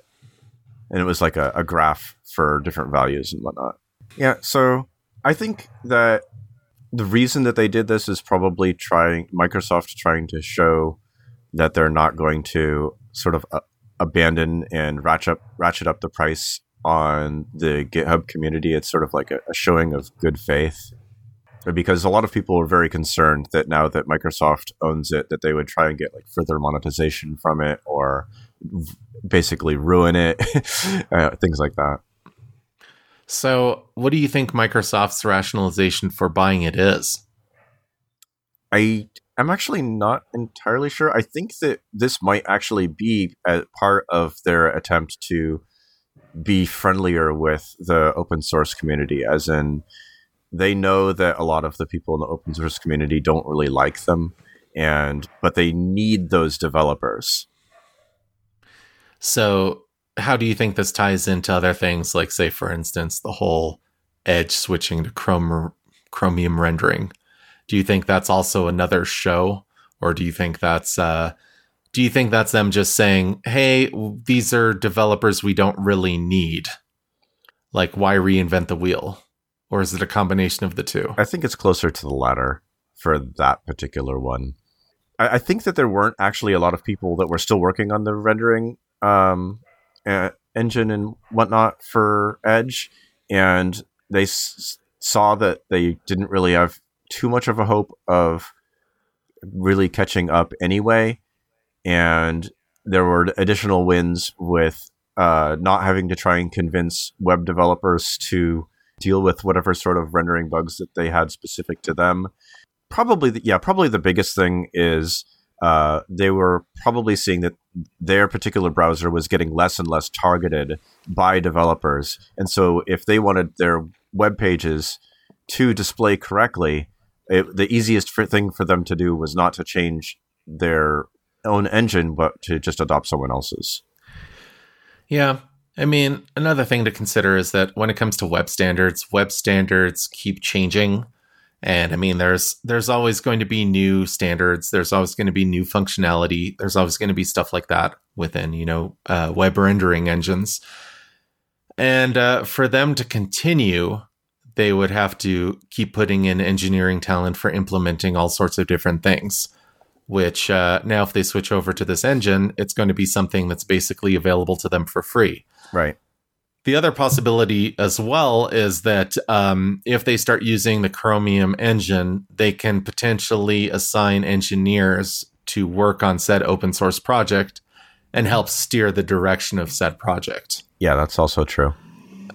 And it was like a, a graph for different values and whatnot. Yeah, so I think that the reason that they did this is probably trying Microsoft trying to show that they're not going to sort of uh, abandon and ratchet up, ratchet up the price on the GitHub community. It's sort of like a, a showing of good faith. because a lot of people were very concerned that now that Microsoft owns it, that they would try and get like further monetization from it or basically ruin it, uh, things like that. So, what do you think Microsoft's rationalization for buying it is? I I'm actually not entirely sure. I think that this might actually be a part of their attempt to be friendlier with the open source community, as in they know that a lot of the people in the open source community don't really like them, and but they need those developers. So, how do you think this ties into other things, like, say, for instance, the whole Edge switching to Chrome, Chromium rendering? Do you think that's also another show, or do you think that's uh, do you think that's them just saying, "Hey, these are developers we don't really need"? Like, why reinvent the wheel? Or is it a combination of the two? I think it's closer to the latter for that particular one. I, I think that there weren't actually a lot of people that were still working on the rendering um, uh, engine and whatnot for Edge, and they s- saw that they didn't really have too much of a hope of really catching up anyway. And there were additional wins with uh, not having to try and convince web developers to deal with whatever sort of rendering bugs that they had specific to them. Probably, the, yeah, probably the biggest thing is uh, they were probably seeing that their particular browser was getting less and less targeted by developers. And so if they wanted their web pages to display correctly, it, the easiest for, thing for them to do was not to change their own engine, but to just adopt someone else's. Yeah. I mean, another thing to consider is that when it comes to web standards, web standards keep changing. And I mean, there's there's always going to be new standards. There's always going to be new functionality. There's always going to be stuff like that within, you know, uh, web rendering engines. And uh, for them to continue, they would have to keep putting in engineering talent for implementing all sorts of different things. Which uh, now, if they switch over to this engine, it's going to be something that's basically available to them for free. Right. The other possibility as well is that um, if they start using the Chromium engine, they can potentially assign engineers to work on said open source project and help steer the direction of said project. Yeah, that's also true.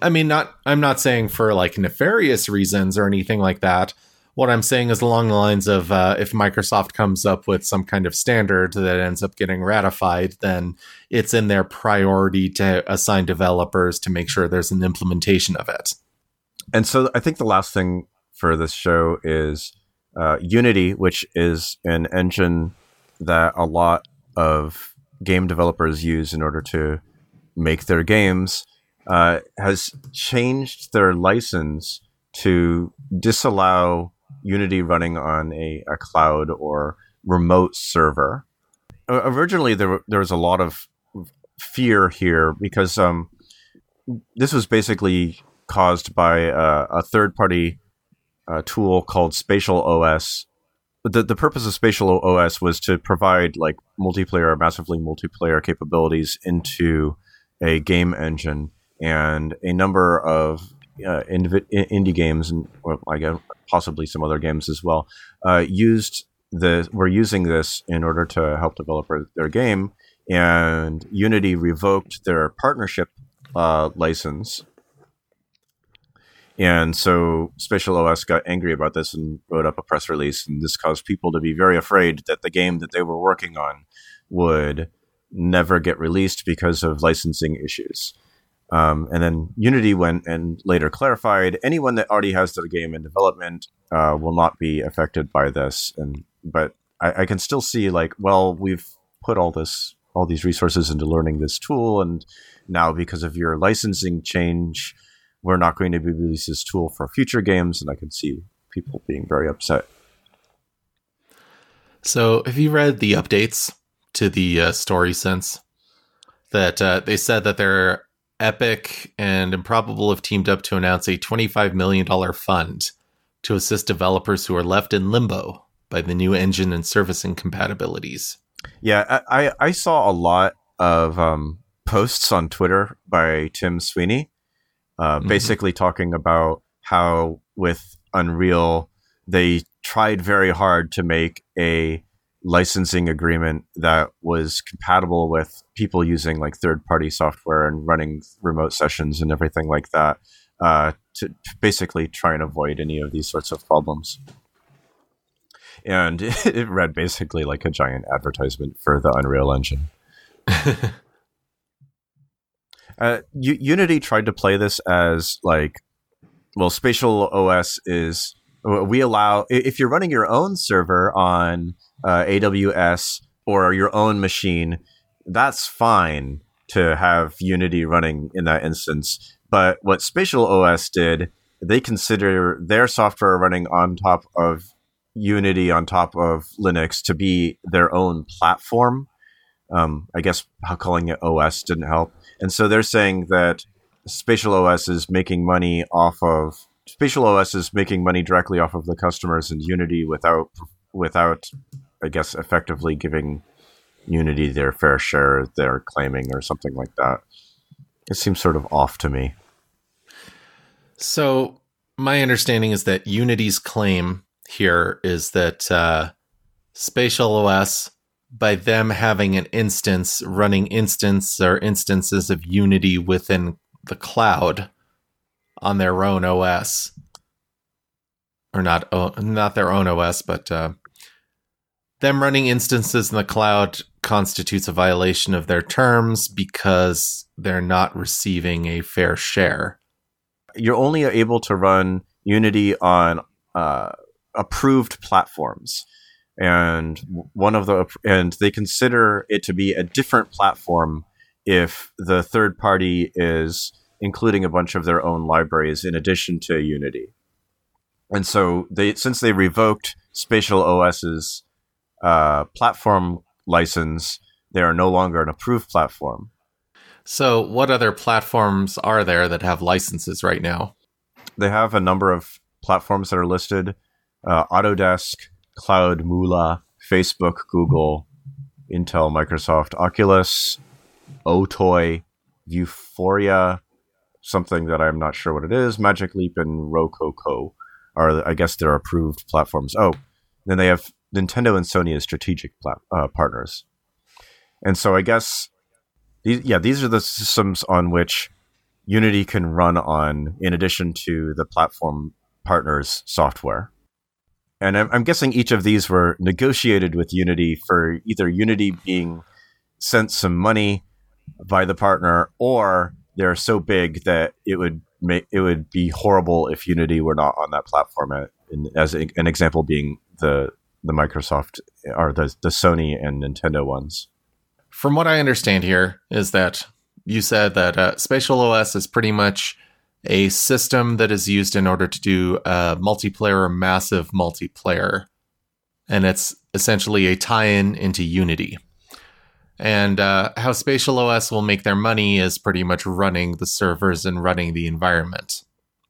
I mean, not I'm not saying for like nefarious reasons or anything like that. What I'm saying is along the lines of uh, if Microsoft comes up with some kind of standard that ends up getting ratified, then it's in their priority to assign developers to make sure there's an implementation of it. And so I think the last thing for this show is uh, Unity, which is an engine that a lot of game developers use in order to make their games, uh, has changed their license to disallow Unity running on a, a cloud or remote server. Originally, there, there was a lot of fear here because um, this was basically caused by uh, a third party uh, tool called Spatial OS. The, the purpose of Spatial OS was to provide like multiplayer, massively multiplayer capabilities into a game engine, and a number of uh, indie games and I guess possibly some other games as well uh, used the were using this in order to help develop their game, and Unity revoked their partnership uh, license. And so Spatial OS got angry about this and wrote up a press release, and this caused people to be very afraid that the game that they were working on would never get released because of licensing issues. Um, and then Unity went and later clarified anyone that already has their game in development uh, will not be affected by this. And but I, I, can still see like, well, we've put all this all these resources into learning this tool, and now because of your licensing change, we're not going to be release this tool for future games. And I can see people being very upset. So, have you read the updates to the uh, story since that uh, they said that they're Epic and Improbable have teamed up to announce a $25 million fund to assist developers who are left in limbo by the new engine and service incompatibilities. Yeah, I, I saw a lot of um, posts on Twitter by Tim Sweeney, uh, mm-hmm. basically talking about how with Unreal, they tried very hard to make a licensing agreement that was compatible with people using like third party software and running remote sessions and everything like that uh, to, to, basically try and avoid any of these sorts of problems. And it read basically like a giant advertisement for the Unreal Engine. uh, U- Unity tried to play this as like, well, Spatial OS is we allow if you're running your own server on uh, AWS or your own machine, that's fine to have Unity running in that instance. But what Spatial OS did, they consider their software running on top of Unity on top of Linux to be their own platform. Um, I guess calling it OS didn't help. And so they're saying that Spatial OS is making money off of Spatial OS is making money directly off of the customers and Unity without without I guess effectively giving Unity their fair share they're claiming or something like that. It seems sort of off to me. So my understanding is that Unity's claim here is that uh, Spatial OS, by them having an instance running instance or instances of Unity within the cloud, on their own OS, or not not their own OS, but uh, them running instances in the cloud constitutes a violation of their terms because they're not receiving a fair share. You're only able to run Unity on uh, approved platforms, and one of the and they consider it to be a different platform if the third party is including a bunch of their own libraries in addition to Unity. And so they since they revoked Spatial OS's uh, platform license, they are no longer an approved platform. So, what other platforms are there that have licenses right now? They have a number of platforms that are listed: uh, Autodesk, Cloud Moolah, Facebook, Google, Intel, Microsoft, Oculus, Otoy, Euphoria, something that I'm not sure what it is. Magic Leap and Rokoko are, I guess, their approved platforms. Oh, then they have Nintendo and Sony as strategic plat- uh, partners. And so I guess, these, yeah, these are the systems on which Unity can run on, in addition to the platform partners' software. And I'm, I'm guessing each of these were negotiated with Unity for either Unity being sent some money by the partner or they're so big that it would make it would be horrible if Unity were not on that platform. Uh, as an example, being the the Microsoft or the the Sony and Nintendo ones. From what I understand here is that you said that uh, Spatial OS is pretty much a system that is used in order to do a multiplayer or massive multiplayer, and it's essentially a tie-in into Unity. And uh, how Spatial OS will make their money is pretty much running the servers and running the environment.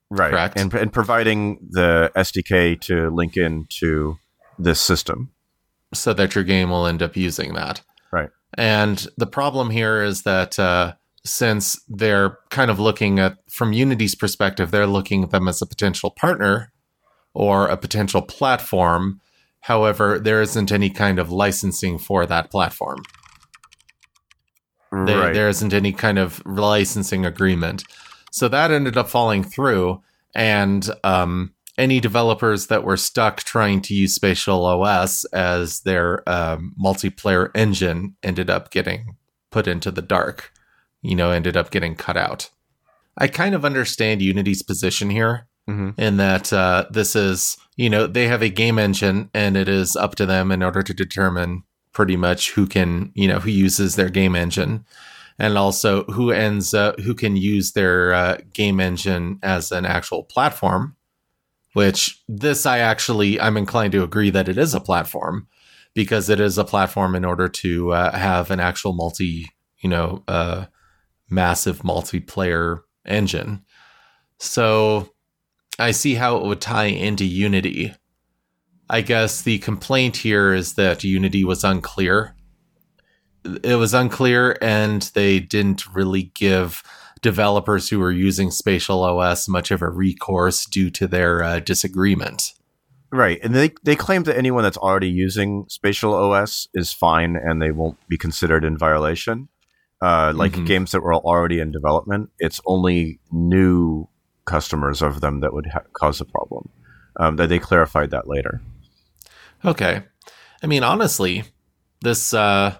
Right. Correct? And, and providing the SDK to link into this system. So that your game will end up using that. Right. And the problem here is that uh, since they're kind of looking at, from Unity's perspective, they're looking at them as a potential partner or a potential platform. However, there isn't any kind of licensing for that platform. There, there isn't any kind of licensing agreement. So that ended up falling through. And um, any developers that were stuck trying to use Spatial OS as their um, multiplayer engine ended up getting put into the dark, you know, ended up getting cut out. I kind of understand Unity's position here mm-hmm. in that uh, this is, you know, they have a game engine and it is up to them in order to determine pretty much who can, you know, who uses their game engine and also who ends up, who can use their uh, game engine as an actual platform, which this I actually, I'm inclined to agree that it is a platform because it is a platform in order to uh, have an actual multi, you know, uh, massive multiplayer engine. So I see how it would tie into Unity I guess the complaint here is that Unity was unclear. It was unclear, and they didn't really give developers who were using Spatial OS much of a recourse due to their uh, disagreement. Right, and they they claim that anyone that's already using Spatial OS is fine and they won't be considered in violation. Uh, like Mhm. games that were already in development, it's only new customers of them that would ha- cause a problem. Um, that they clarified that later. Okay. I mean, honestly, this uh,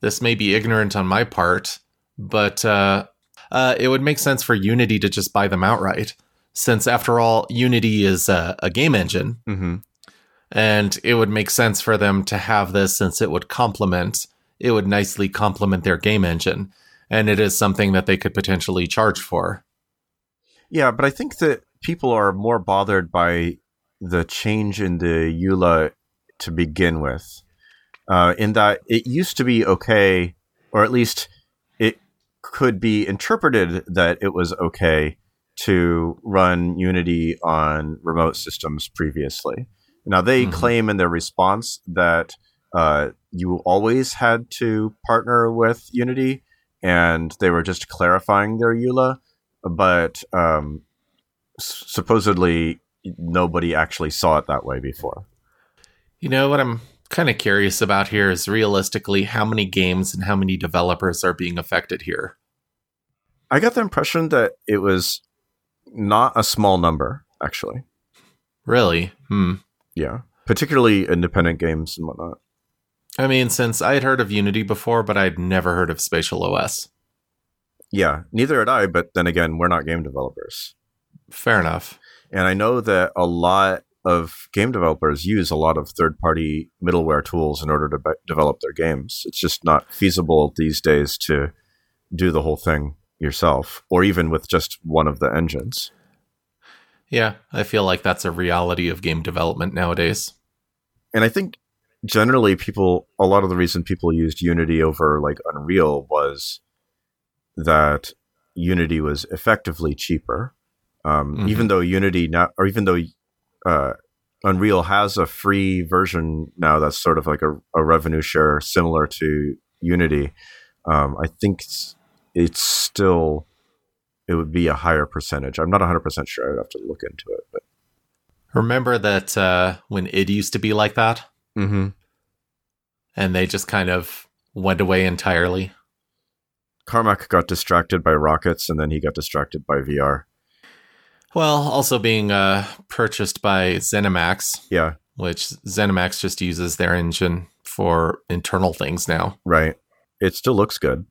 this may be ignorant on my part, but uh, uh, it would make sense for Unity to just buy them outright, since after all, Unity is a, a game engine, Mm-hmm. and it would make sense for them to have this since it would complement it would nicely complement their game engine, and it is something that they could potentially charge for. Yeah, but I think that people are more bothered by the change in the EULA to begin with. Uh, in that it used to be okay, or at least it could be interpreted that it was okay to run Unity on remote systems previously. Now, they Mhm. claim in their response that uh, you always had to partner with Unity, and they were just clarifying their EULA but um, s- supposedly nobody actually saw it that way before. You know what I'm kind of curious about here is realistically how many games and how many developers are being affected here. I got the impression that it was not a small number, actually. Really? Hmm. Yeah, particularly independent games and whatnot. I mean, since I had heard of Unity before, but I'd never heard of Spatial OS. Yeah, neither had I, but then again, we're not game developers. Fair enough. And I know that a lot of game developers use a lot of third party middleware tools in order to be- develop their games. It's just not feasible these days to do the whole thing yourself, or even with just one of the engines. Yeah, I feel like that's a reality of game development nowadays. And I think generally people, a lot of the reason people used Unity over like Unreal was that Unity was effectively cheaper. Um, Mhm. Even though Unity now, or even though uh, Unreal has a free version now that's sort of like a, a revenue share similar to Unity, um, I think it's, it's still it would be a higher percentage. I'm not 100 percent sure. I'd have to look into it, but Remember that uh, when id used to be like that, mm-hmm. and they just kind of went away entirely? Carmack got distracted by rockets, and then he got distracted by VR. Well, also being uh, purchased by ZeniMax, Yeah, which ZeniMax just uses their engine for internal things now. right. It still looks good,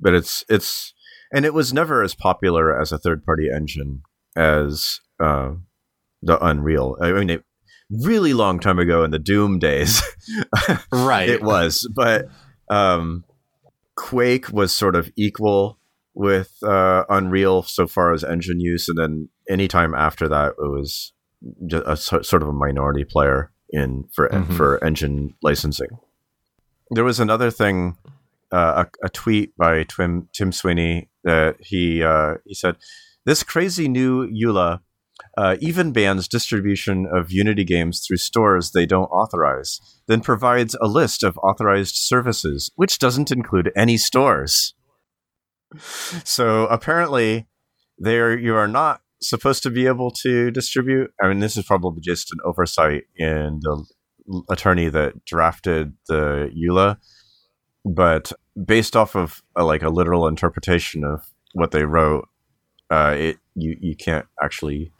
but it's it's and it was never as popular as a third party engine as uh, the Unreal. I mean, it, really long time ago in the Doom days, Right. it was, but um, Quake was sort of equal with uh, Unreal so far as engine use, and then anytime after that, it was just a so- sort of a minority player in for Mhm. for engine licensing. There was another thing, uh, a, a tweet by Tim Tim Sweeney that he uh, he said, "This crazy new EULA." Uh, even bans distribution of Unity games through stores they don't authorize, then provides a list of authorized services, which doesn't include any stores. So apparently, there you are not supposed to be able to distribute. I mean, this is probably just an oversight in the attorney that drafted the EULA, but based off of uh, like a literal interpretation of what they wrote, uh, it you you can't actually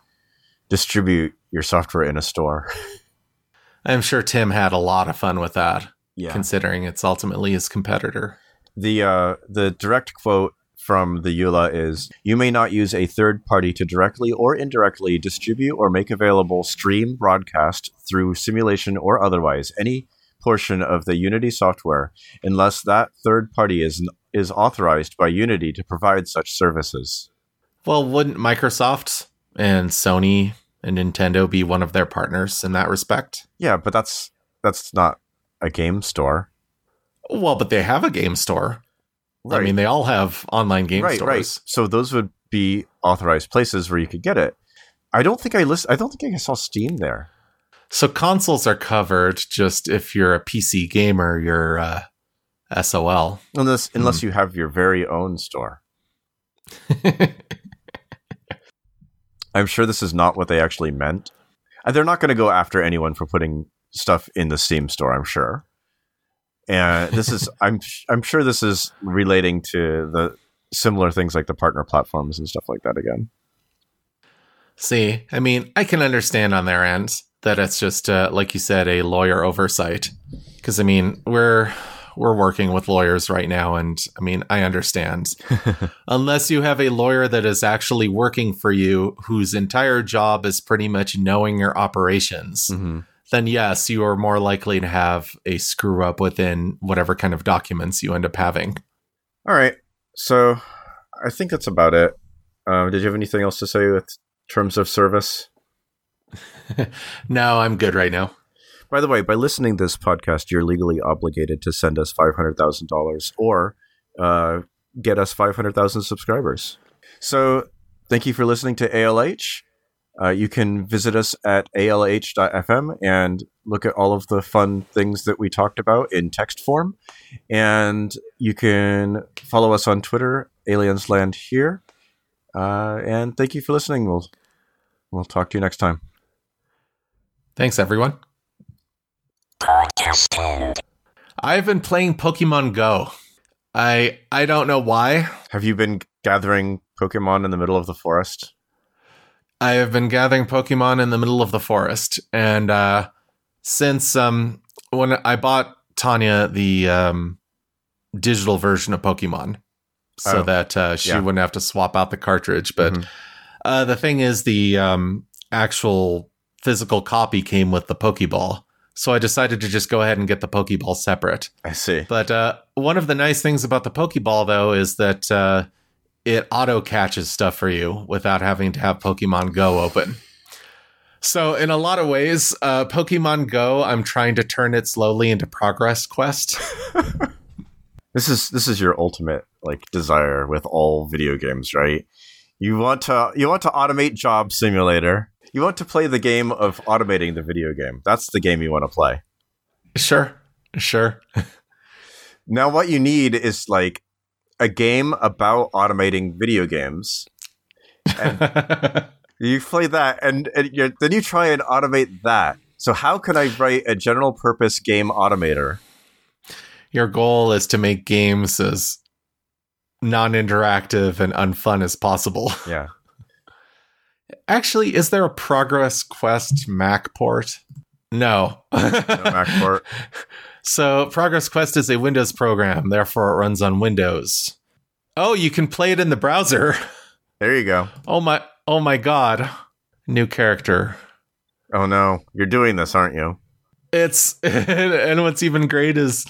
distribute your software in a store. I'm sure Tim had a lot of fun with that, Yeah. considering it's ultimately his competitor. The uh, the direct quote from the EULA is You may not use a third party to directly or indirectly distribute or make available, stream, broadcast through simulation or otherwise any portion of the Unity software unless that third party is is authorized by Unity to provide such services. Well, wouldn't Microsoft and Sony and Nintendo be one of their partners in that respect? Yeah, but that's that's not a game store. Well, but they have a game store. I mean, they all have online game right, stores. right. So those would be authorized places where you could get it. I don't think I list. I don't think I saw Steam there. So consoles are covered. Just if you're a PC gamer, you're uh, SOL. Unless Hmm. unless you have your very own store. I'm sure this is not what they actually meant. And they're not going to go after anyone for putting stuff in the Steam store, I'm sure. And this is, I'm, I'm sure this is relating to the similar things like the partner platforms and stuff like that again. See, I mean, I can understand on their end that it's just, uh, like you said, a lawyer oversight. Because I mean, we're we're working with lawyers right now, and I mean, I understand. Unless you have a lawyer that is actually working for you, whose entire job is pretty much knowing your operations, mm-hmm. then yes, you are more likely to have a screw up within whatever kind of documents you end up having. All right, so I think that's about it. Uh, did you have anything else to say with terms of service? no, I'm good right now. By the way, by listening to this podcast, you're legally obligated to send us five hundred thousand dollars or uh, get us five hundred thousand subscribers. So, thank you for listening to ALH. Uh, you can visit us at alh.fm and look at all of the fun things that we talked about in text form. And you can follow us on Twitter, Aliens Land here. Uh, and thank you for listening. We'll we'll talk to you next time. Thanks, everyone. Podcast I've been playing Pokemon Go. I I don't know why. Have you been gathering Pokemon in the middle of the forest? I have been gathering Pokemon in the middle of the forest, and uh, since um, when I bought Tanya the um, digital version of Pokemon, so oh, that uh, she yeah. wouldn't have to swap out the cartridge. But mm-hmm. uh, the thing is, the um, actual physical copy came with the Pokeball. So I decided to just go ahead and get the Pokeball separate. I see. But uh, one of the nice things about the Pokeball, though, is that uh, it auto catches stuff for you without having to have Pokemon Go open. So in a lot of ways, uh, Pokemon Go, I'm trying to turn it slowly into Progress Quest. this is this is your ultimate like desire with all video games, right? You want to you want to automate Job Simulator you want to play the game of automating the video game. That's the game you want to play. Sure. Sure. now what you need is like a game about automating video games. you play that and, and then you try and automate that. So how can I write a general purpose game automator? Your goal is to make games as non-interactive and unfun as possible. Yeah. Actually, is there a Progress Quest Mac port? No. no Mac port. So, Progress Quest is a Windows program, therefore it runs on Windows. Oh, you can play it in the browser. There you go. Oh my oh my god. New character. Oh no, you're doing this, aren't you? It's and what's even great is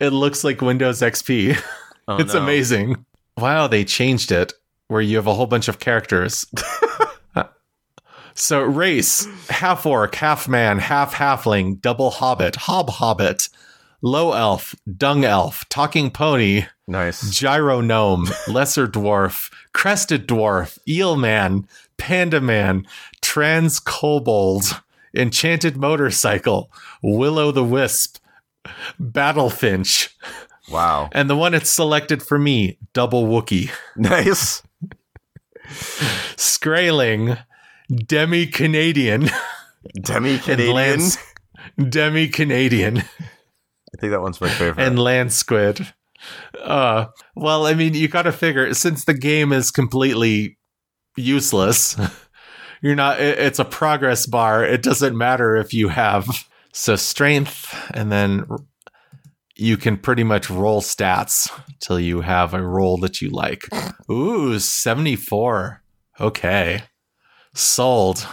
it looks like Windows XP. Oh, it's no. amazing. Wow, they changed it where you have a whole bunch of characters. So race, half orc, half man, half halfling, double hobbit, hob hobbit, low elf, dung elf, talking pony, nice, gyro gnome, lesser dwarf, crested dwarf, eel man, panda man, trans kobold, enchanted motorcycle, willow the wisp, battle finch. Wow. And the one it's selected for me, double Wookie. Nice. Skraeling, Demi Canadian. Demi Canadian. Demi Canadian. I think that one's my favorite. And Land Squid. Uh, well, I mean, you got to figure since the game is completely useless, you're not. It, it's a progress bar. It doesn't matter if you have so strength, and then you can pretty much roll stats till you have a roll that you like. Ooh, seventy four. Okay. Sold.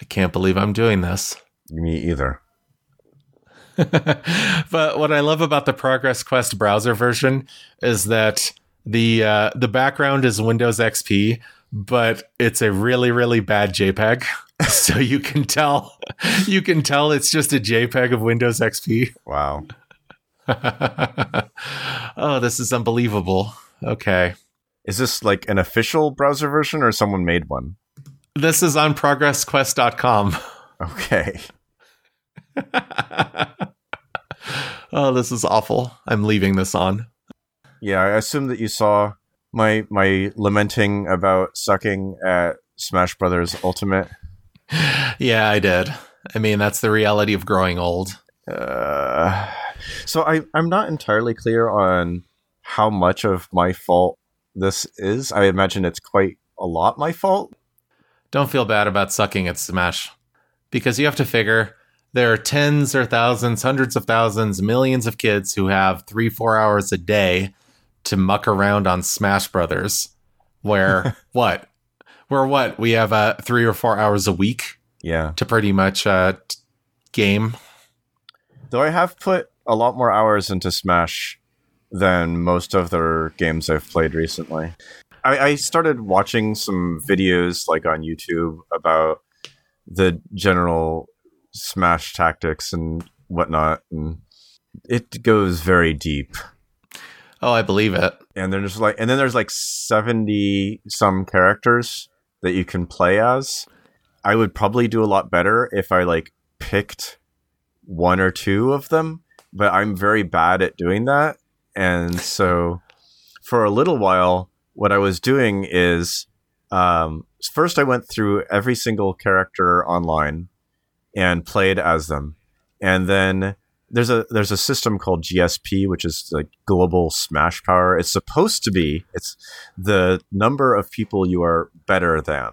I can't believe I'm doing this. Me either. but what I love about the Progress Quest browser version is that the uh, the background is Windows XP, but it's a really really bad JPEG. so you can tell you can tell it's just a JPEG of Windows XP. Wow. oh, this is unbelievable. Okay. Is this like an official browser version or someone made one? This is on progressquest.com. Okay. oh, this is awful. I'm leaving this on. Yeah, I assume that you saw my my lamenting about sucking at Smash Brothers Ultimate. yeah, I did. I mean, that's the reality of growing old. Uh, so I, I'm not entirely clear on how much of my fault this is. I imagine it's quite a lot my fault. Don't feel bad about sucking at Smash because you have to figure there are tens or thousands, hundreds of thousands, millions of kids who have three, four hours a day to muck around on Smash Brothers. Where what? Where what? We have uh, three or four hours a week Yeah. to pretty much uh, t- game. Though I have put a lot more hours into Smash than most of the games I've played recently. I, I started watching some videos like on YouTube about the general Smash tactics and whatnot, and it goes very deep. Oh, I believe it. And there's like, and then there's like seventy some characters that you can play as. I would probably do a lot better if I like picked one or two of them, but I'm very bad at doing that. And so for a little while, what I was doing is um, first I went through every single character online and played as them. And then there's a there's a system called GSP, which is like global smash power. It's supposed to be it's the number of people you are better than.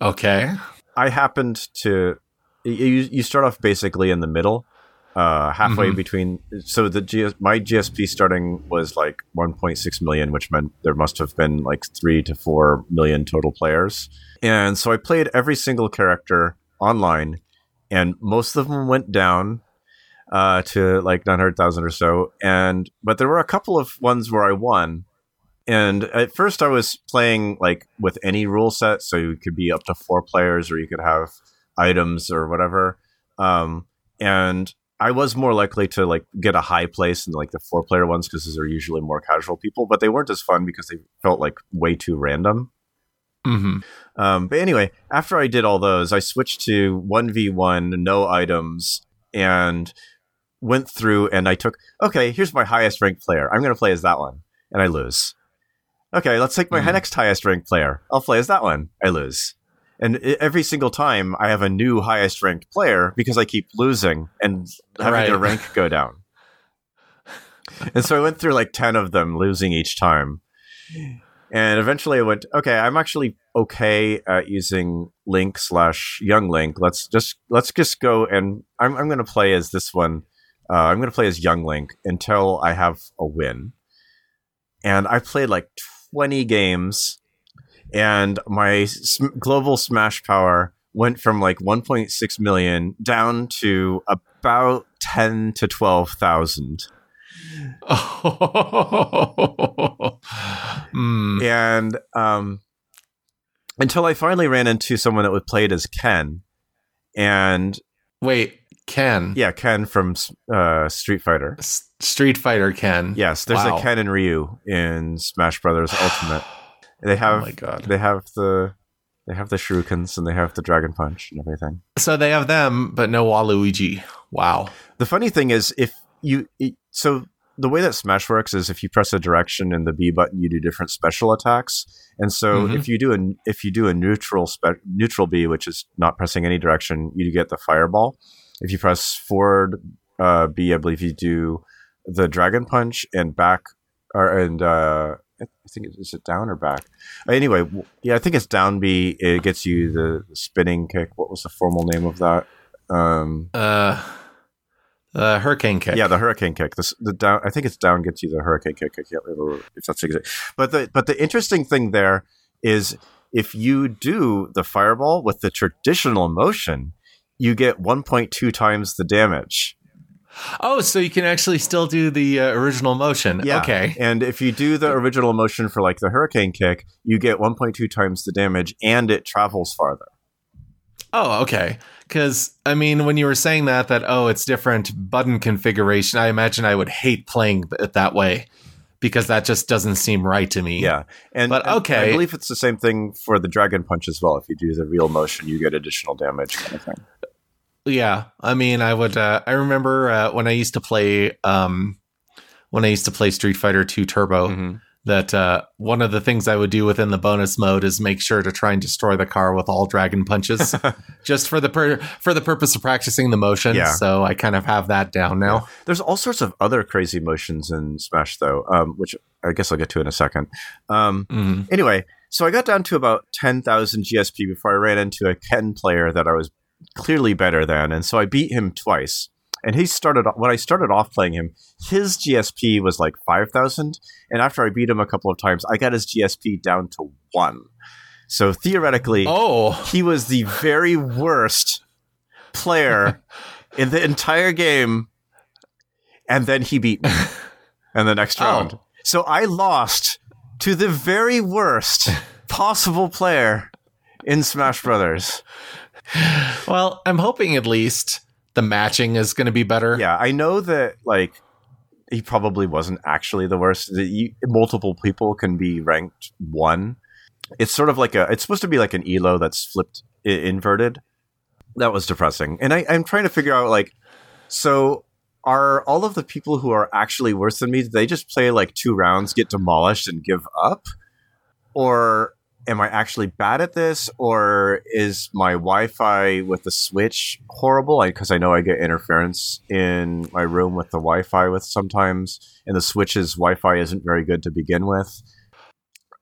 Okay. I happened to you, you start off basically in the middle, uh, halfway Mhm. between. So the GS, my GSP starting was like 1.6 million, which meant there must have been like three to four million total players. And so I played every single character online, and most of them went down uh, to like 900,000 or so. And but there were a couple of ones where I won. And at first, I was playing like with any rule set, so you could be up to four players, or you could have items or whatever. Um, and I was more likely to like get a high place in like the four player ones because those are usually more casual people, but they weren't as fun because they felt like way too random. hmm Um, but anyway, after I did all those, I switched to one v one, no items, and went through and I took okay. Here's my highest ranked player. I'm going to play as that one, and I lose. Okay, let's take my Mhm. next highest ranked player. I'll play as that one. I lose. And every single time, I have a new highest ranked player because I keep losing and having their rank go down. and so I went through like 10 of them, losing each time. And eventually I went, okay, I'm actually okay at using Link slash Young Link. Let's just let's just go and I'm I'm gonna play as this one. Uh, I'm gonna play as Young Link until I have a win. And I played like 20 games, and my global Smash power went from like 1.6 million down to about 10 to 12,000. mm. and um, until I finally ran into someone that would play it as Ken, and Wait, Ken. yeah, Ken from uh, Street Fighter. S- Street Fighter Ken. Yes, there's Wow. a Ken and Ryu in Smash Brothers Ultimate. They Oh have my god. they have the they have the shurikens and they have the dragon punch and everything. So they have them, but no Waluigi. Wow. The funny thing is, if you it, so the way that Smash works is if you press a direction and the B button, you do different special attacks. And so Mhm. if you do a if you do a neutral spe- neutral B, which is not pressing any direction, you get the fireball. If you press forward uh, B, I believe you do the dragon punch and back or and uh, I think it- is it down or back. Anyway, yeah, I think it's down B. It gets you the spinning kick. What was the formal name of that? Um, Uh, uh, Hurricane Kick. yeah, the hurricane kick. The, the down. I think it's down gets you the hurricane kick. I can't remember if that's exact. But the but the interesting thing there is if you do the fireball with the traditional motion, you get 1.2 times the damage. Oh, so you can actually still do the uh, original motion. Yeah. Okay. And if you do the original motion for like the hurricane kick, you get 1.2 times the damage, and it travels farther. Oh, okay. Because I mean, when you were saying that, that oh, it's different button configuration. I imagine I would hate playing it that way because that just doesn't seem right to me. Yeah, and But and okay. I believe it's the same thing for the dragon punch as well. If you do the real motion, you get additional damage, kind of thing. Yeah, I mean, I would. Uh, I remember uh, when I used to play, um, when I used to play Street Fighter Two Turbo. Mm-hmm. that uh, one of the things I would do within the bonus mode is make sure to try and destroy the car with all dragon punches, just for the per- for the purpose of practicing the motion. Yeah. So I kind of have that down now. There's all sorts of other crazy motions in Smash, though, um, which I guess I'll get to in a second. Um, Mhm. anyway, so I got down to about 10,000 GSP before I ran into a Ken player that I was clearly better than. And so I beat him twice. And he started, when I started off playing him, his GSP was like 5,000. And after I beat him a couple of times, I got his GSP down to one. So theoretically, Oh, he was the very worst player in the entire game. And then he beat me in the next Oh. round. So I lost to the very worst possible player in Smash Brothers. Well, I'm hoping at least the matching is going to be better. Yeah, I know that like he probably wasn't actually the worst. That you, multiple people can be ranked one. It's sort of like a. It's supposed to be like an elo that's flipped I- inverted. That was depressing, and I, I'm trying to figure out like, so are all of the people who are actually worse than me? They just play like two rounds, get demolished, and give up, or am I actually bad at this, or is my Wi-Fi with the Switch horrible? Because I, know I get interference in my room with the Wi-Fi with sometimes, and the Switch's Wi-Fi isn't very good to begin with.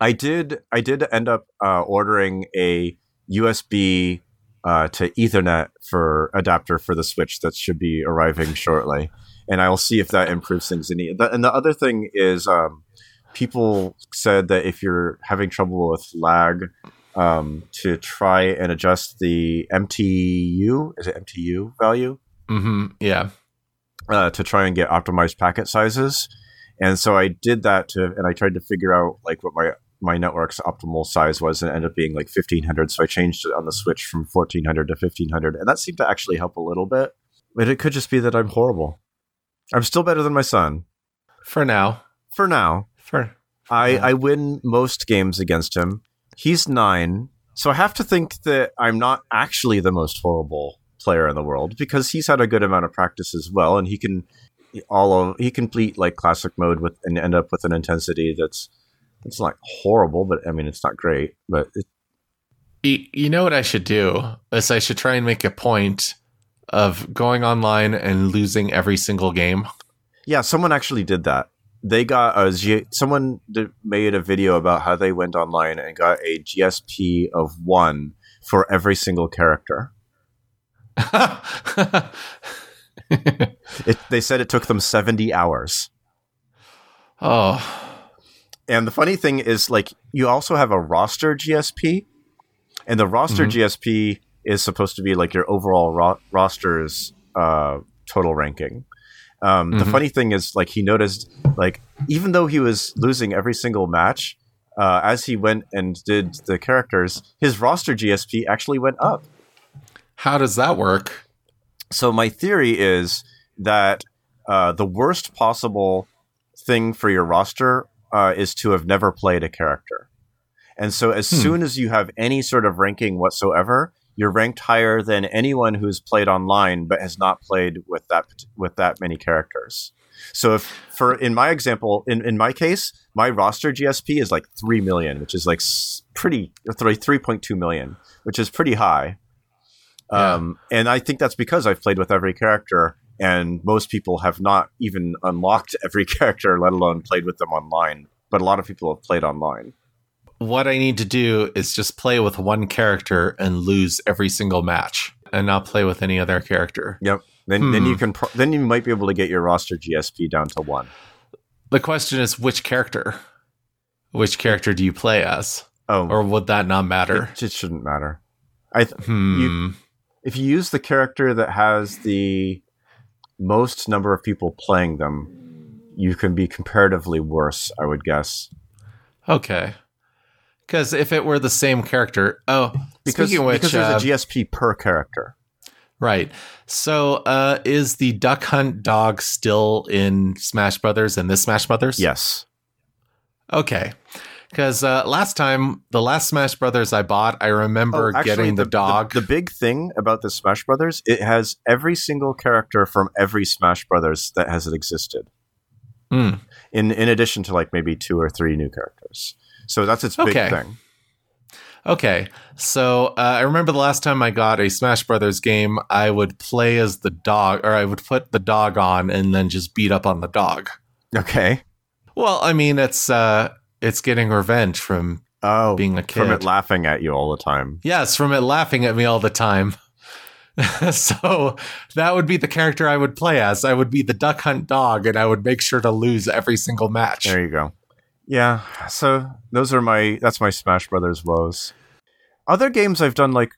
I did I did end up uh, ordering a USB uh, to Ethernet for adapter for the Switch that should be arriving shortly, and I'll see if that improves things. Any and the other thing is, um, people said that if you're having trouble with lag, um, to try and adjust the MTU is it MTU value hmm Yeah. uh, to try and get optimized packet sizes. And so I did that to, and I tried to figure out like what my my network's optimal size was, and it ended up being like 1500. So I changed it on the Switch from 1400 to 1500, and that seemed to actually help a little bit. But it could just be that I'm horrible. I'm still better than my son For now. for now. For I, Yeah. I win most games against him. He's nine, so I have to think that I'm not actually the most horrible player in the world because he's had a good amount of practice as well, and he can all of he can complete like classic mode with and end up with an intensity that's it's not horrible, but I mean it's not great, but it, you, you know what I should do is I should try and make a point of going online and losing every single game. yeah. Someone actually did that. They got a G- someone did, made a video about how they went online and got a GSP of one for every single character. It, they said it took them 70 hours. oh, And the funny thing is, like, you also have a roster GSP, and the roster Mhm. GSP is supposed to be like your overall ro- roster's uh, total ranking. Um, The Mhm. funny thing is, like, he noticed, like, even though he was losing every single match, uh, as he went and did the characters, his roster GSP actually went up. how does that work? So my theory is that uh, the worst possible thing for your roster uh, is to have never played a character. And so as Hmm. soon as you have any sort of ranking whatsoever, you're ranked higher than anyone who's played online but has not played with that with that many characters. So if for in my example, in, in my case, my roster GSP is like three million, which is like pretty three point two million, which is pretty high. Yeah. Um, and I think that's because I've played with every character, and most people have not even unlocked every character, let alone played with them online. But a lot of people have played online. What I need to do is just play with one character and lose every single match and not play with any other character. Yep. Then, then you Hmm. can pro- then you might be able to get your roster GSP down to one. The question is which character? Which character do you play as? Oh, Or would that not matter? it, it shouldn't matter. I th- Hmm. if you use the character that has the most number of people playing them, you can be comparatively worse. I would guess. Okay. Because if it were the same character, oh, Because, speaking of which, because there's uh, a GSP per character. right. So, uh, is the Duck Hunt dog still in Smash Brothers and this Smash Brothers? Yes. Okay. Because uh, last time, the last Smash Brothers I bought, I remember Oh, actually, getting the, dog. The, big thing about the Smash Brothers, it has every single character from every Smash Brothers that has existed. Mm. In in addition to like maybe two or three new characters. So that's its big thing. Okay, so uh, I remember the last time I got a Smash Brothers game, I would play as the dog, or I would put the dog on and then just beat up on the dog. Okay. Well, I mean, it's uh, it's getting revenge from Oh, being a kid from it laughing at you all the time. yes, from it laughing at me all the time. so that would be the character I would play as. I would be the duck hunt dog, and I would make sure to lose every single match. There you go. Yeah. So those are my that's my Smash Brothers woes. Other games I've done like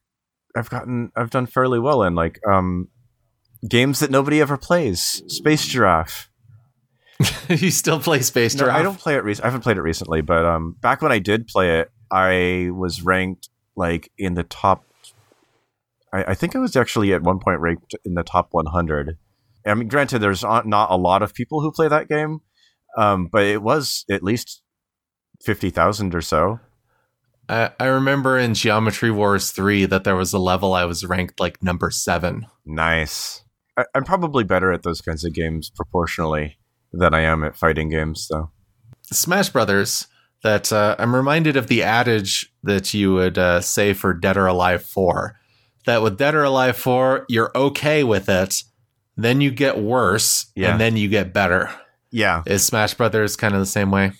I've gotten I've done fairly well in like um games that nobody ever plays. Space Giraffe. you still play Space No, Giraffe? I don't play it. Rec- I haven't played it recently, but um, back when I did play it, I was ranked like in the top. I, I think I was actually at one point ranked in the top 100. I mean, granted, there's not a lot of people who play that game, um, but it was at least fifty thousand or so. I, I remember in Geometry Wars 3 that there was a level I was ranked like number seven. Nice. I, I'm probably better at those kinds of games proportionally than I am at fighting games, though. Smash Brothers, that uh, I'm reminded of the adage that you would uh, say for Dead or Alive 4. That with Dead or Alive 4, you're okay with it, then you get worse, Yeah. and then you get better. Yeah, Is Smash Brothers kind of the same way?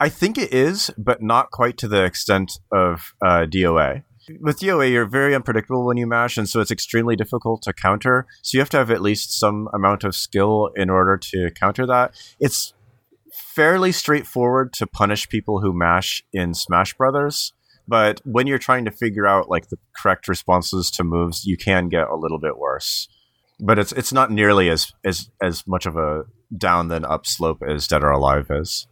I think it is, but not quite to the extent of uh, DOA. With DOA, you're very unpredictable when you mash, and so it's extremely difficult to counter. So you have to have at least some amount of skill in order to counter that. It's fairly straightforward to punish people who mash in Smash Brothers, but when you're trying to figure out like the correct responses to moves, you can get a little bit worse. But it's it's not nearly as as as much of a down than up slope as Dead or Alive is.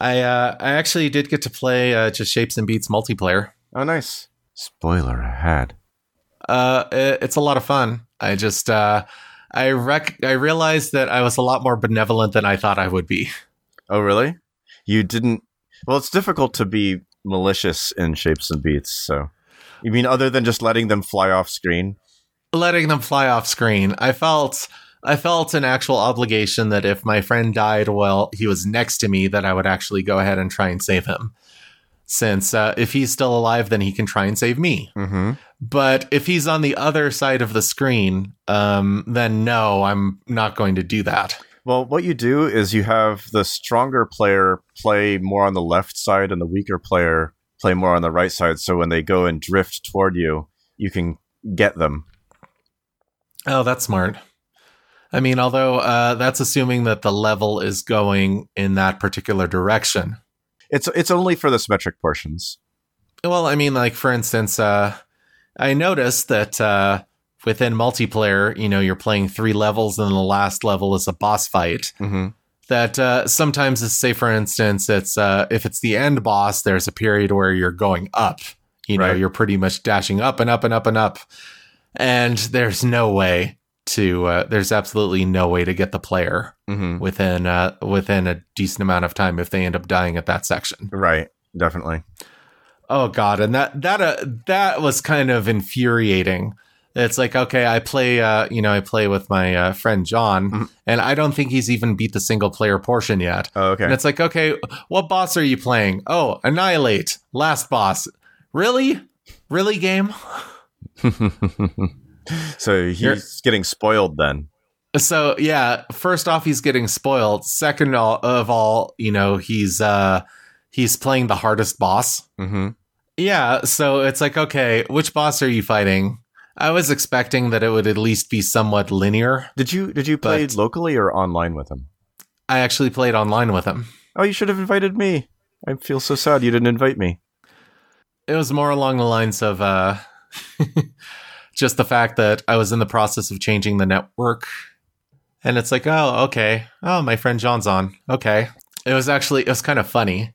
I uh, I actually did get to play uh, just Shapes and Beats multiplayer. Oh, nice. Spoiler ahead. Uh, it- it's a lot of fun. I just uh, I rec- I realized that I was a lot more benevolent than I thought I would be. Oh, really? You didn't. Well, it's difficult to be malicious in shapes and beats. So, you mean other than just letting them fly off screen? letting them fly off screen. I felt I felt an actual obligation that if my friend died while he was next to me, that I would actually go ahead and try and save him. Since uh, if he's still alive, then he can try and save me. Mm-hmm. But if he's on the other side of the screen, um, then no, I'm not going to do that. Well, what you do is you have the stronger player play more on the left side, and the weaker player play more on the right side. So when they go and drift toward you, you can get them. Oh, that's smart. I mean, although uh, that's assuming that the level is going in that particular direction. It's it's only for the symmetric portions. Well, I mean, like for instance, uh, I noticed that uh, within multiplayer, you know, you're playing three levels, and the last level is a boss fight. Mm-hmm. That uh, sometimes, it's, say for instance, it's uh, if it's the end boss, there's a period where you're going up. You know, Right. you're pretty much dashing up and up and up and up, and there's no way to. Uh, there's absolutely no way to get the player Mm-hmm. within uh, within a decent amount of time if they end up dying at that section. Right. Definitely. Oh god, and that that uh, that was kind of infuriating. It's like okay, I play, uh, you know, I play with my uh, friend John, Mhm. and I don't think he's even beat the single player portion yet. Oh, okay. And it's like, okay, what boss are you playing? Oh, Annihilate, last boss. Really, really, game. so he's You're- getting spoiled then. So yeah, first off, he's getting spoiled. Second all- of all, you know, he's uh, he's playing the hardest boss. Mm-hmm. Yeah, so it's like, okay, which boss are you fighting? I was expecting that it would at least be somewhat linear. Did you did you play locally or online with him? I actually played online with him. Oh, you should have invited me. I feel so sad you didn't invite me. It was more along the lines of uh, just the fact that I was in the process of changing the network. And it's like, oh, okay. Oh, my friend John's on. Okay. It was actually, it was kind of funny